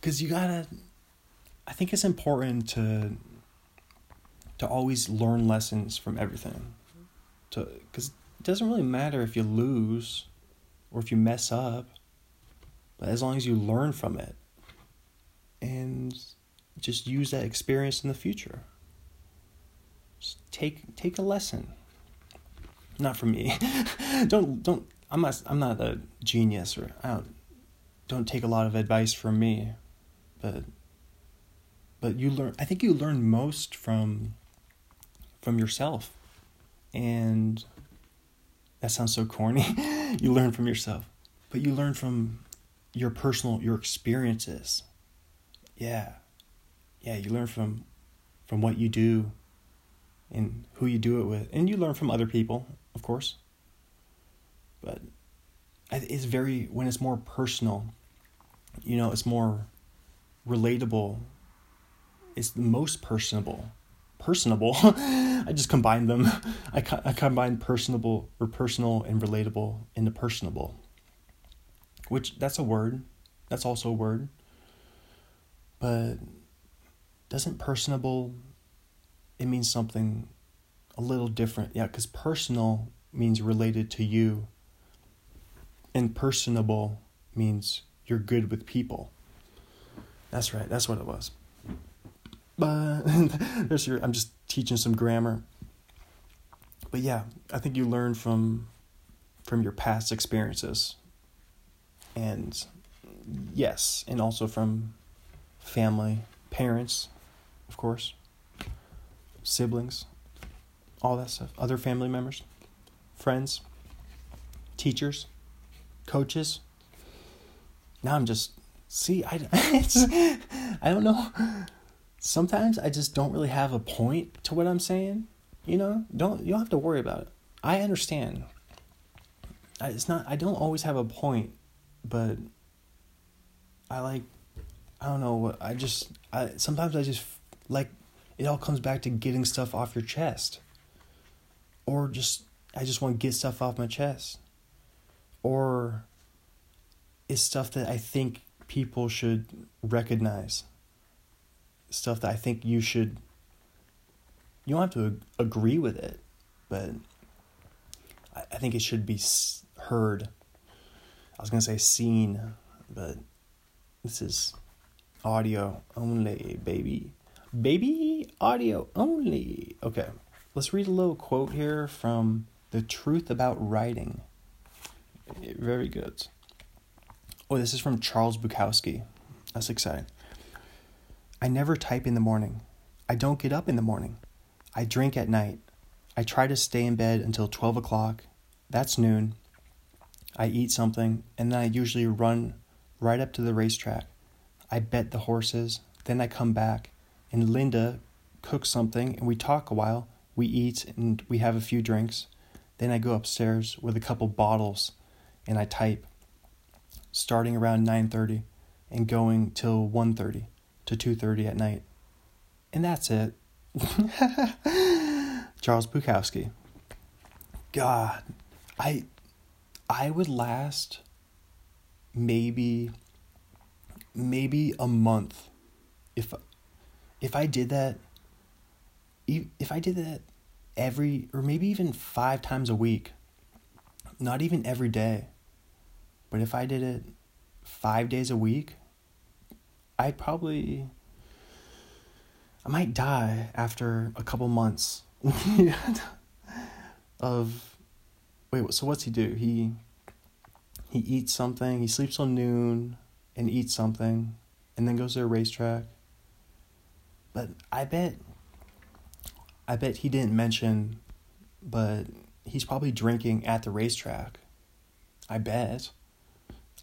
because you gotta. I think it's important to to always learn lessons from everything, to because it doesn't really matter if you lose or if you mess up, but as long as you learn from it and just use that experience in the future. Just take take a lesson. Not from me. don't don't I'm not I'm not a genius or I don't don't take a lot of advice from me. But but you learn I think you learn most from from yourself. And that sounds so corny. you learn from yourself. But you learn from your personal your experiences yeah yeah you learn from from what you do and who you do it with. And you learn from other people, of course. But it's very, when it's more personal, you know, it's more relatable. It's the most personable. Personable. I just combined them. I, I combined personable or personal and relatable into personable. Which, that's a word. That's also a word. But doesn't personable it means something a little different. Yeah because personal means related to you and personable means you're good with people. That's right that's what it was. But there's your i'm just teaching some grammar. But yeah i think you learn from from your past experiences. And yes and also from family parents of course, siblings, all that stuff, other family members, friends, teachers, coaches. Now I'm just see I I don't know. Sometimes I just don't really have a point to what I'm saying. You know, don't you don't have to worry about it. I understand. It's not I don't always have a point, but I like I don't know what I just I sometimes I just like it all comes back to getting stuff off your chest. Or just I just want to get stuff off my chest. Or it's stuff that I think people should recognize. Stuff that I think you should you don't have to agree with it, but I think it should be heard. I was going to say seen, but this is audio only, baby. Baby audio only. Okay, let's read a little quote here from The Truth About Writing. Very good. Oh, this is from Charles Bukowski. That's exciting. I never type in the morning. I don't get up in the morning. I drink at night. I try to stay in bed until 12 o'clock. That's noon. I eat something, and then I usually run right up to the racetrack. I bet the horses, then I come back and Linda cooks something and we talk a while. We eat and we have a few drinks. Then I go upstairs with a couple bottles and I type starting around 9:30 and going till 1:30 to 2:30 at night. And that's it. Charles Bukowski. God, I I would last maybe maybe a month if if I did that, if I did that every, or maybe even five times a week, not even every day, but if I did it five days a week, I'd probably, I might die after a couple months of, wait, so what's he do? He, he eats something, he sleeps till noon and eats something, and then goes to a racetrack but I bet I bet he didn't mention but he's probably drinking at the racetrack. I bet.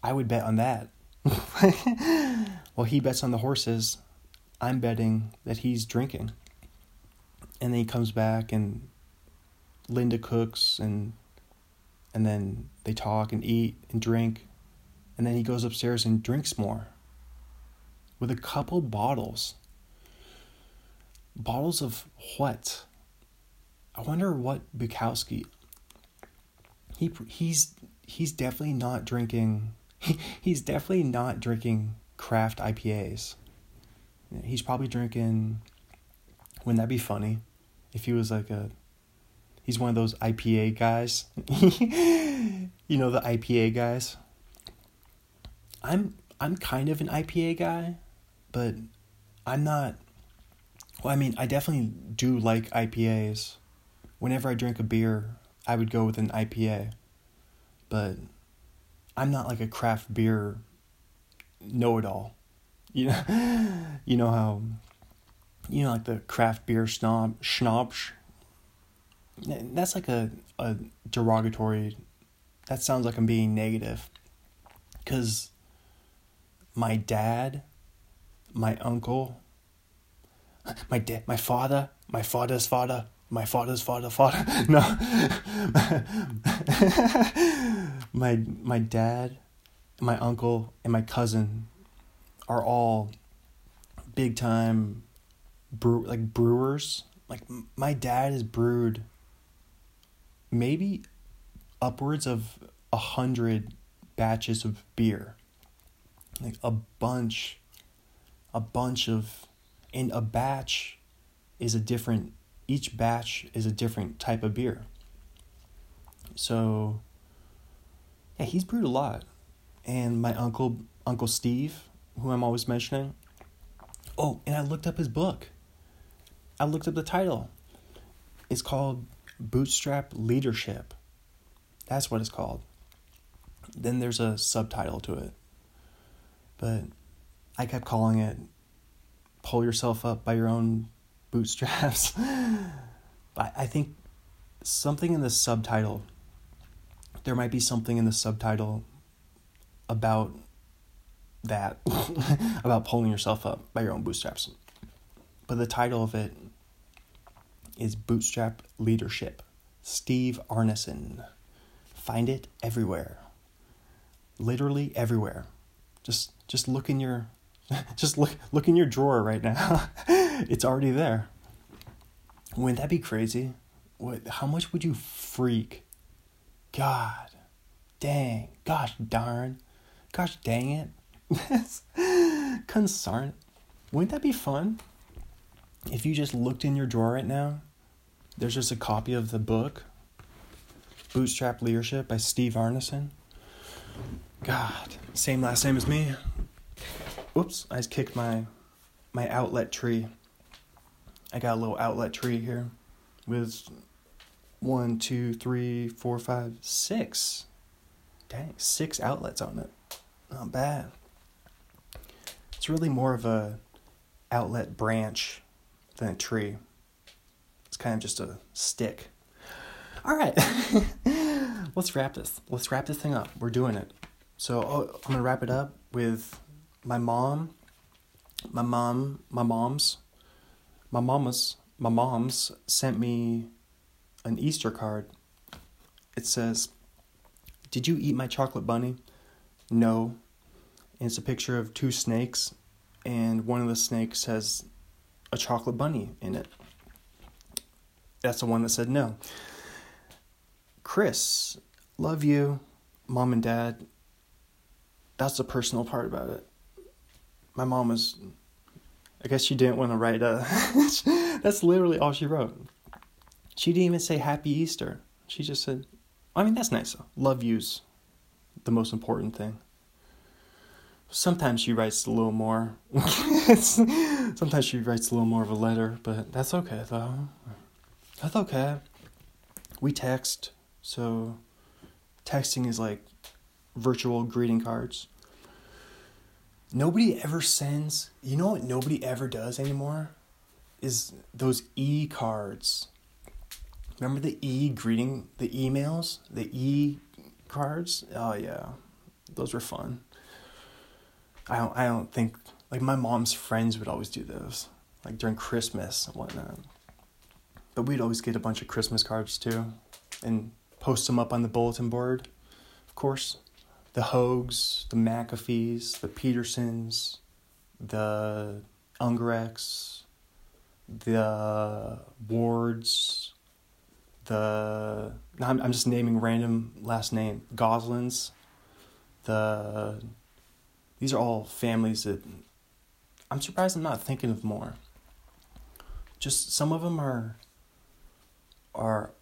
I would bet on that. well, he bets on the horses. I'm betting that he's drinking. And then he comes back and Linda cooks and and then they talk and eat and drink. And then he goes upstairs and drinks more. With a couple bottles bottles of what? I wonder what Bukowski. He he's he's definitely not drinking. He, he's definitely not drinking craft IPAs. He's probably drinking. Wouldn't that be funny? If he was like a. He's one of those IPA guys. you know the IPA guys. I'm I'm kind of an IPA guy, but I'm not well, I mean, I definitely do like IPAs. Whenever I drink a beer, I would go with an IPA. But I'm not like a craft beer know it all. You know, you know how, you know, like the craft beer snob, schnapps. That's like a, a derogatory, that sounds like I'm being negative. Because my dad, my uncle, My dad, my father, my father's father, my father's father, father. No. my my dad, my uncle, and my cousin are all big time brew like brewers. Like my dad has brewed maybe upwards of a hundred batches of beer. Like a bunch a bunch of and a batch is a different each batch is a different type of beer. So yeah, he's brewed a lot. And my uncle Uncle Steve, who I'm always mentioning. Oh, and I looked up his book. I looked up the title. It's called Bootstrap Leadership. That's what it's called. Then there's a subtitle to it. But I kept calling it Pull Yourself Up by Your Own Bootstraps. but I think something in the subtitle, there might be something in the subtitle about that, about pulling yourself up by your own bootstraps. But the title of it is Bootstrap Leadership. Steve Arneson. Find it everywhere. Literally everywhere. Just just look in your just look look in your drawer right now. it's already there. Wouldn't that be crazy? What how much would you freak? God. Dang. Gosh darn. Gosh dang it. Concern. Wouldn't that be fun? If you just looked in your drawer right now there's just a copy of the book, Bootstrap Leadership by Steve Arneson. God, same last name as me. Oops, I just kicked my my outlet tree. I got a little outlet tree here with one, two, three, four, five, six. Dang, six outlets on it. Not bad. It's really more of a outlet branch than a tree It's kind of just a stick. All right, let's wrap this. Let's wrap this thing up. We're doing it. So oh, I'm gonna wrap it up with my mom, my mom, my mom's, my mama's, my mom's sent me an Easter card. It says, "Did you eat my chocolate bunny?" No. And it's a picture of two snakes, and one of the snakes has a chocolate bunny in it. That's the one that said no. Chris, love you, mom and dad. That's the personal part about it. My mom was, I guess she didn't want to write uh, a. that's literally all she wrote. She didn't even say Happy Easter. She just said, I mean, that's nice. Love you's the most important thing. Sometimes she writes a little more. Sometimes she writes a little more of a letter, but that's okay though. That's okay. We text, so texting is like virtual greeting cards. Nobody ever sends, you know what nobody ever does anymore? Is those e cards. Remember the e greeting, the emails, the e cards? Oh yeah. Those were fun. I don't I don't think like my mom's friends would always do those. Like during Christmas and whatnot. But we'd always get a bunch of Christmas cards too and post them up on the bulletin board. Of course, the Hogues, the McAfees, the Petersons, the Ungerechts, the Wards, the I'm I'm just naming random last name Goslins. The these are all families that I'm surprised I'm not thinking of more. Just some of them are are,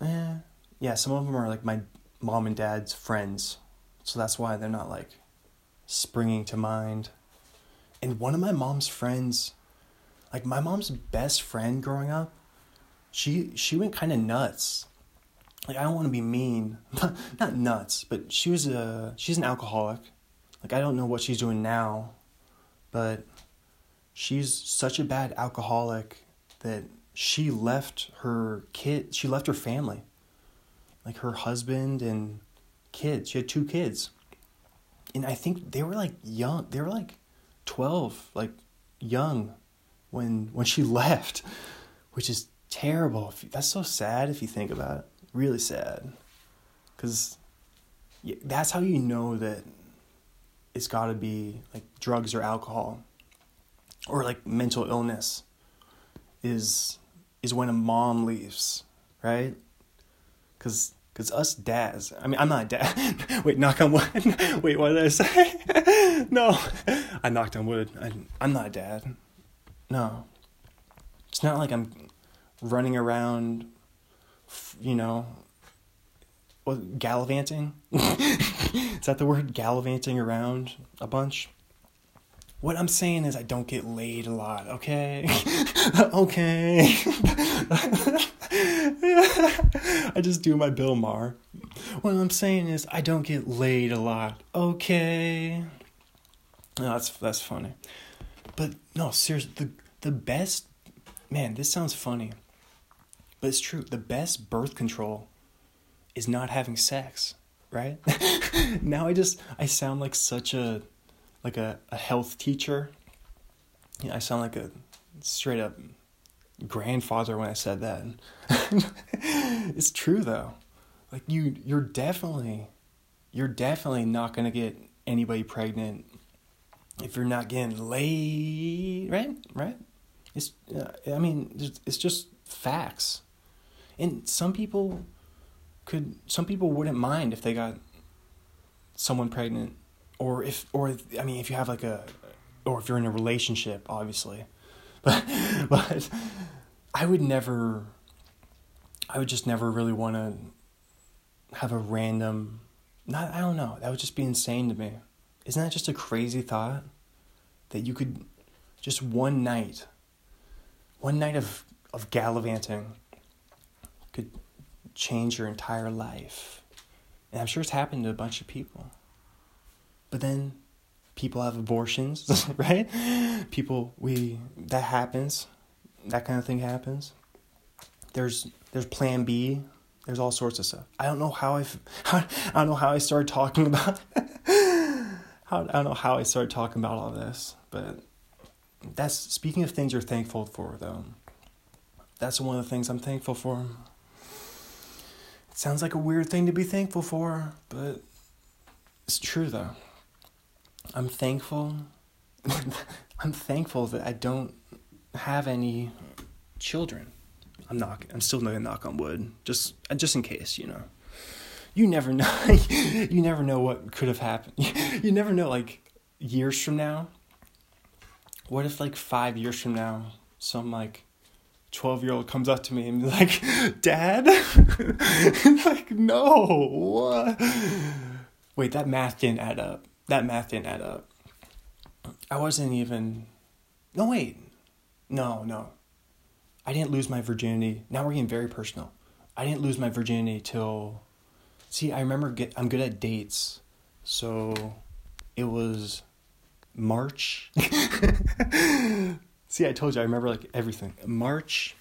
eh, yeah, some of them are like my mom and dad's friends. So that's why they're not like springing to mind. And one of my mom's friends, like my mom's best friend growing up, she she went kind of nuts. Like I don't want to be mean, not nuts, but she was a she's an alcoholic. Like I don't know what she's doing now, but she's such a bad alcoholic that she left her kid she left her family like her husband and kids she had two kids and i think they were like young they were like 12 like young when when she left, which is terrible. That's so sad if you think about it. Really sad, because that's how you know that it's got to be like drugs or alcohol, or like mental illness. Is is when a mom leaves, right? Because because us dads, I mean, I'm not a dad. Wait, knock on wood. Wait, what did I say? no, I knocked on wood. I, I'm not a dad. No. It's not like I'm running around, you know, gallivanting? Is that the word? Gallivanting around a bunch? What I'm saying is I don't get laid a lot, okay? okay. I just do my Bill Maher. What I'm saying is I don't get laid a lot, okay? No, that's that's funny. But no, seriously, the the best man, this sounds funny. But it's true. The best birth control is not having sex, right? now I just I sound like such a like a, a health teacher. Yeah, I sound like a straight up grandfather when I said that. it's true though. Like you you're definitely you're definitely not going to get anybody pregnant if you're not getting laid, right? Right? It's uh, I mean, it's just facts. And some people could some people wouldn't mind if they got someone pregnant or if or I mean if you have like a or if you're in a relationship obviously but but I would never I would just never really want to have a random not I don't know that would just be insane to me isn't that just a crazy thought that you could just one night one night of of gallivanting could change your entire life. And I'm sure it's happened to a bunch of people. But then people have abortions, right? People we that happens. That kind of thing happens. There's there's plan B. There's all sorts of stuff. I don't know how I I don't know how I started talking about how I don't know how I started talking about all this, but that's speaking of things you're thankful for though. That's one of the things I'm thankful for. It sounds like a weird thing to be thankful for, but it's true though. I'm thankful. I'm thankful that I don't have any children. I'm not. I'm still not gonna knock on wood, just just in case, you know. You never know. you never know what could have happened. You never know, like years from now. What if, like five years from now, some like 12 year old comes up to me and be like, Dad? It's like, no, what? Wait, that math didn't add up. That math didn't add up. I wasn't even. No, wait. No, no. I didn't lose my virginity. Now we're getting very personal. I didn't lose my virginity till. See, I remember get, I'm good at dates. So it was March. See, I told you, I remember like everything. March,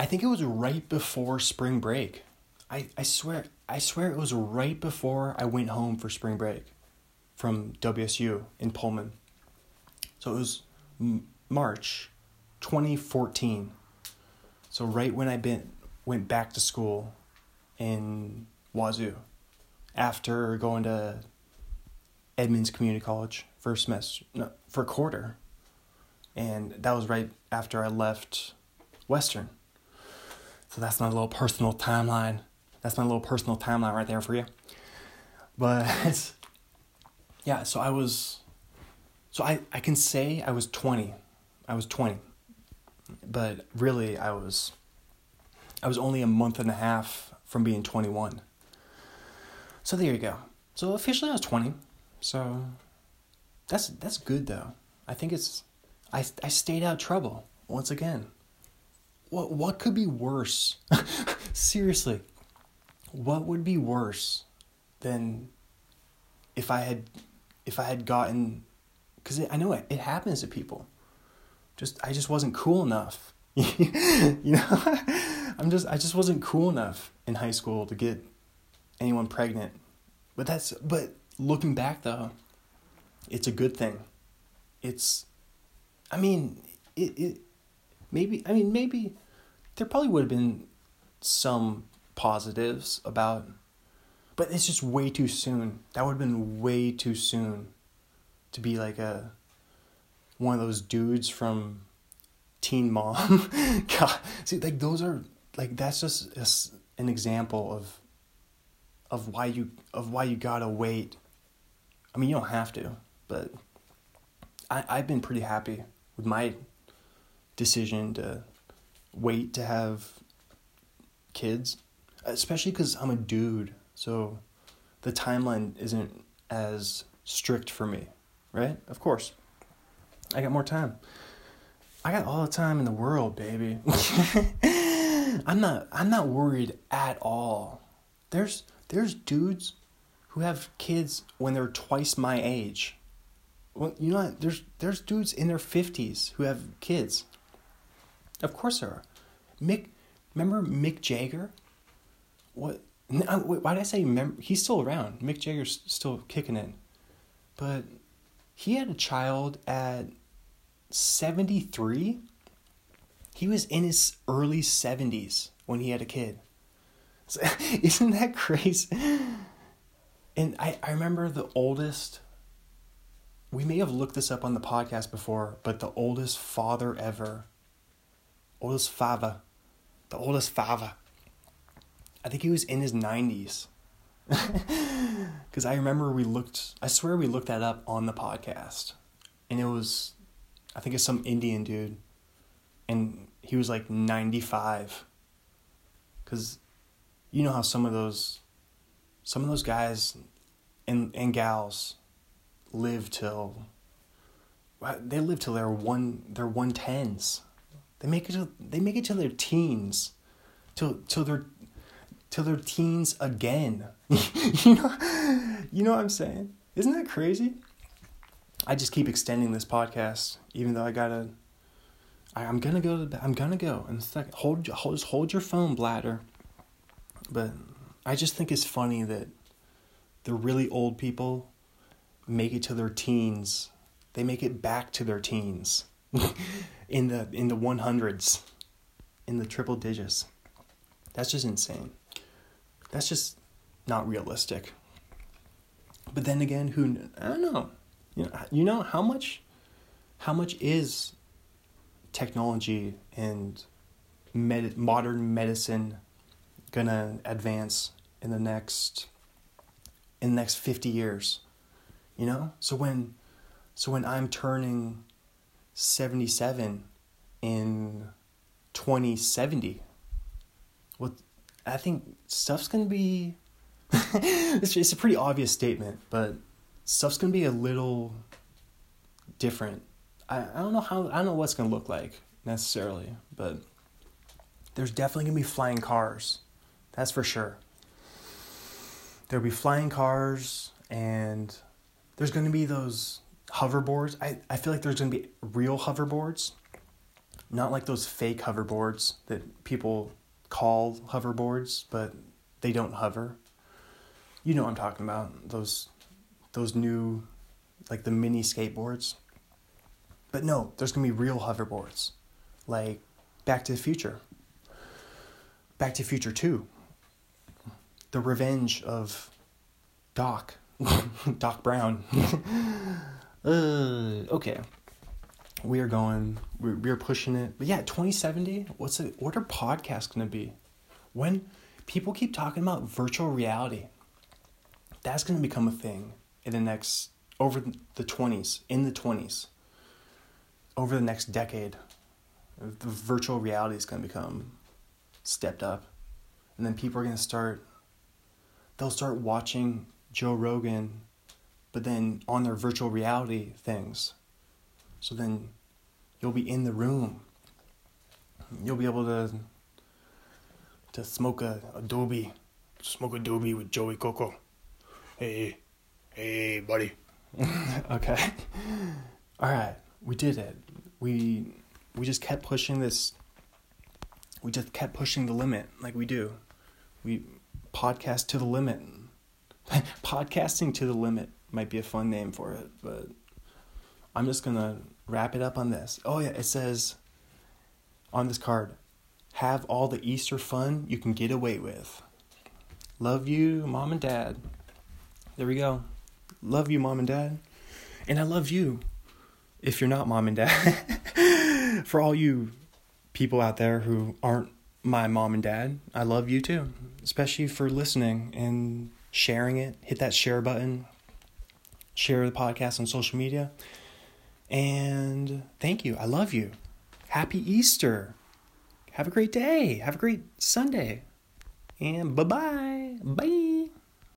I think it was right before spring break. I, I swear, I swear it was right before I went home for spring break from WSU in Pullman. So it was M- March 2014. So right when I been, went back to school in Wazzu after going to Edmonds Community College for semester, no, for quarter and that was right after I left Western. So that's my little personal timeline. That's my little personal timeline right there for you. But yeah, so I was so I, I can say I was 20. I was 20. But really I was I was only a month and a half from being 21. So there you go. So officially I was 20. So that's that's good though. I think it's I, I stayed out trouble once again. What what could be worse? Seriously, what would be worse than if I had if I had gotten because I know it, it happens to people. Just I just wasn't cool enough. you know, I'm just I just wasn't cool enough in high school to get anyone pregnant. But that's but looking back though, it's a good thing. It's I mean, it, it maybe I mean maybe there probably would have been some positives about but it's just way too soon. That would have been way too soon to be like a one of those dudes from Teen Mom. God, see, like those are like that's just a, an example of of why you of why you gotta wait. I mean, you don't have to, but I I've been pretty happy with my decision to wait to have kids, especially because I'm a dude, so the timeline isn't as strict for me, right? Of course, I got more time. I got all the time in the world, baby. I'm not I'm not worried at all. There's there's dudes who have kids when they're twice my age. Well, you know, there's there's dudes in their fifties who have kids. Of course there are. Mick, remember Mick Jagger? What? Uh, why did I say remember? He's still around. Mick Jagger's still kicking in, but he had a child at seventy three. He was in his early seventies when he had a kid. So, isn't that crazy? And I, I remember the oldest, we may have looked this up on the podcast before, but the oldest father ever, oldest father, the oldest father, I think he was in his 90s. Because I remember we looked, I swear we looked that up on the podcast. And it was, I think it's some Indian dude. And he was like 95. Because you know how some of those some of those guys and and gals live till they live till they're one they're one tens. They make it to they make it to their teens. Till till their till their teens again. you know you know what I'm saying? Isn't that crazy? I just keep extending this podcast, even though I gotta. I, am gonna go to. the. I'm gonna go and hold, hold just hold your phone, bladder. But I just think it's funny that the really old people make it to their teens. They make it back to their teens in the in the 100s, in the triple digits. That's just insane. That's just not realistic. But then again, who I don't know. You know, you know how much how much is technology and med- modern medicine gonna advance in the next in the next 50 years you know so when so when i'm turning 77 in 2070 well i think stuff's gonna be it's, it's a pretty obvious statement but stuff's gonna be a little different I, I don't know how i don't know what's gonna look like necessarily but there's definitely gonna be flying cars that's for sure. There'll be flying cars and there's to be those hoverboards. I, I feel like there's to be real hoverboards, not like those fake hoverboards that people call hoverboards, but they don't hover. You know what I'm talking about. Those those new like the mini skateboards. But no, there's to be real hoverboards. Like Back to the Future. Back to the Future 2 the revenge of Doc, Doc Brown. uh, okay, we are going. We're, we're pushing it. But yeah, twenty seventy. What's it? What are podcasts gonna be? When people keep talking about virtual reality, that's gonna become a thing in the next over the twenties. In the twenties, over the next decade, the virtual reality is gonna become stepped up, and then people are gonna start they'll start watching Joe Rogan, but then on their virtual reality things. So then you'll be in the room. You'll be able to to smoke a Adobe, smoke Adobe with Joey Coco. Hey, hey, buddy. okay. All right, we did it. We we just kept pushing this. We just kept pushing the limit like we do. We podcast to the limit. Podcasting to the limit might be a fun name for it, but I'm just gonna wrap it up on this. Oh, yeah, it says on this card have all the Easter fun you can get away with. Love you, mom and dad. There we go. Love you, mom and dad. And I love you if you're not mom and dad. For all you people out there who aren't my mom and dad, I love you too, especially for listening and sharing it. Hit that share button, share the podcast on social media. And thank you. I love you. Happy Easter. Have a great day. Have a great Sunday. And bye-bye. Bye.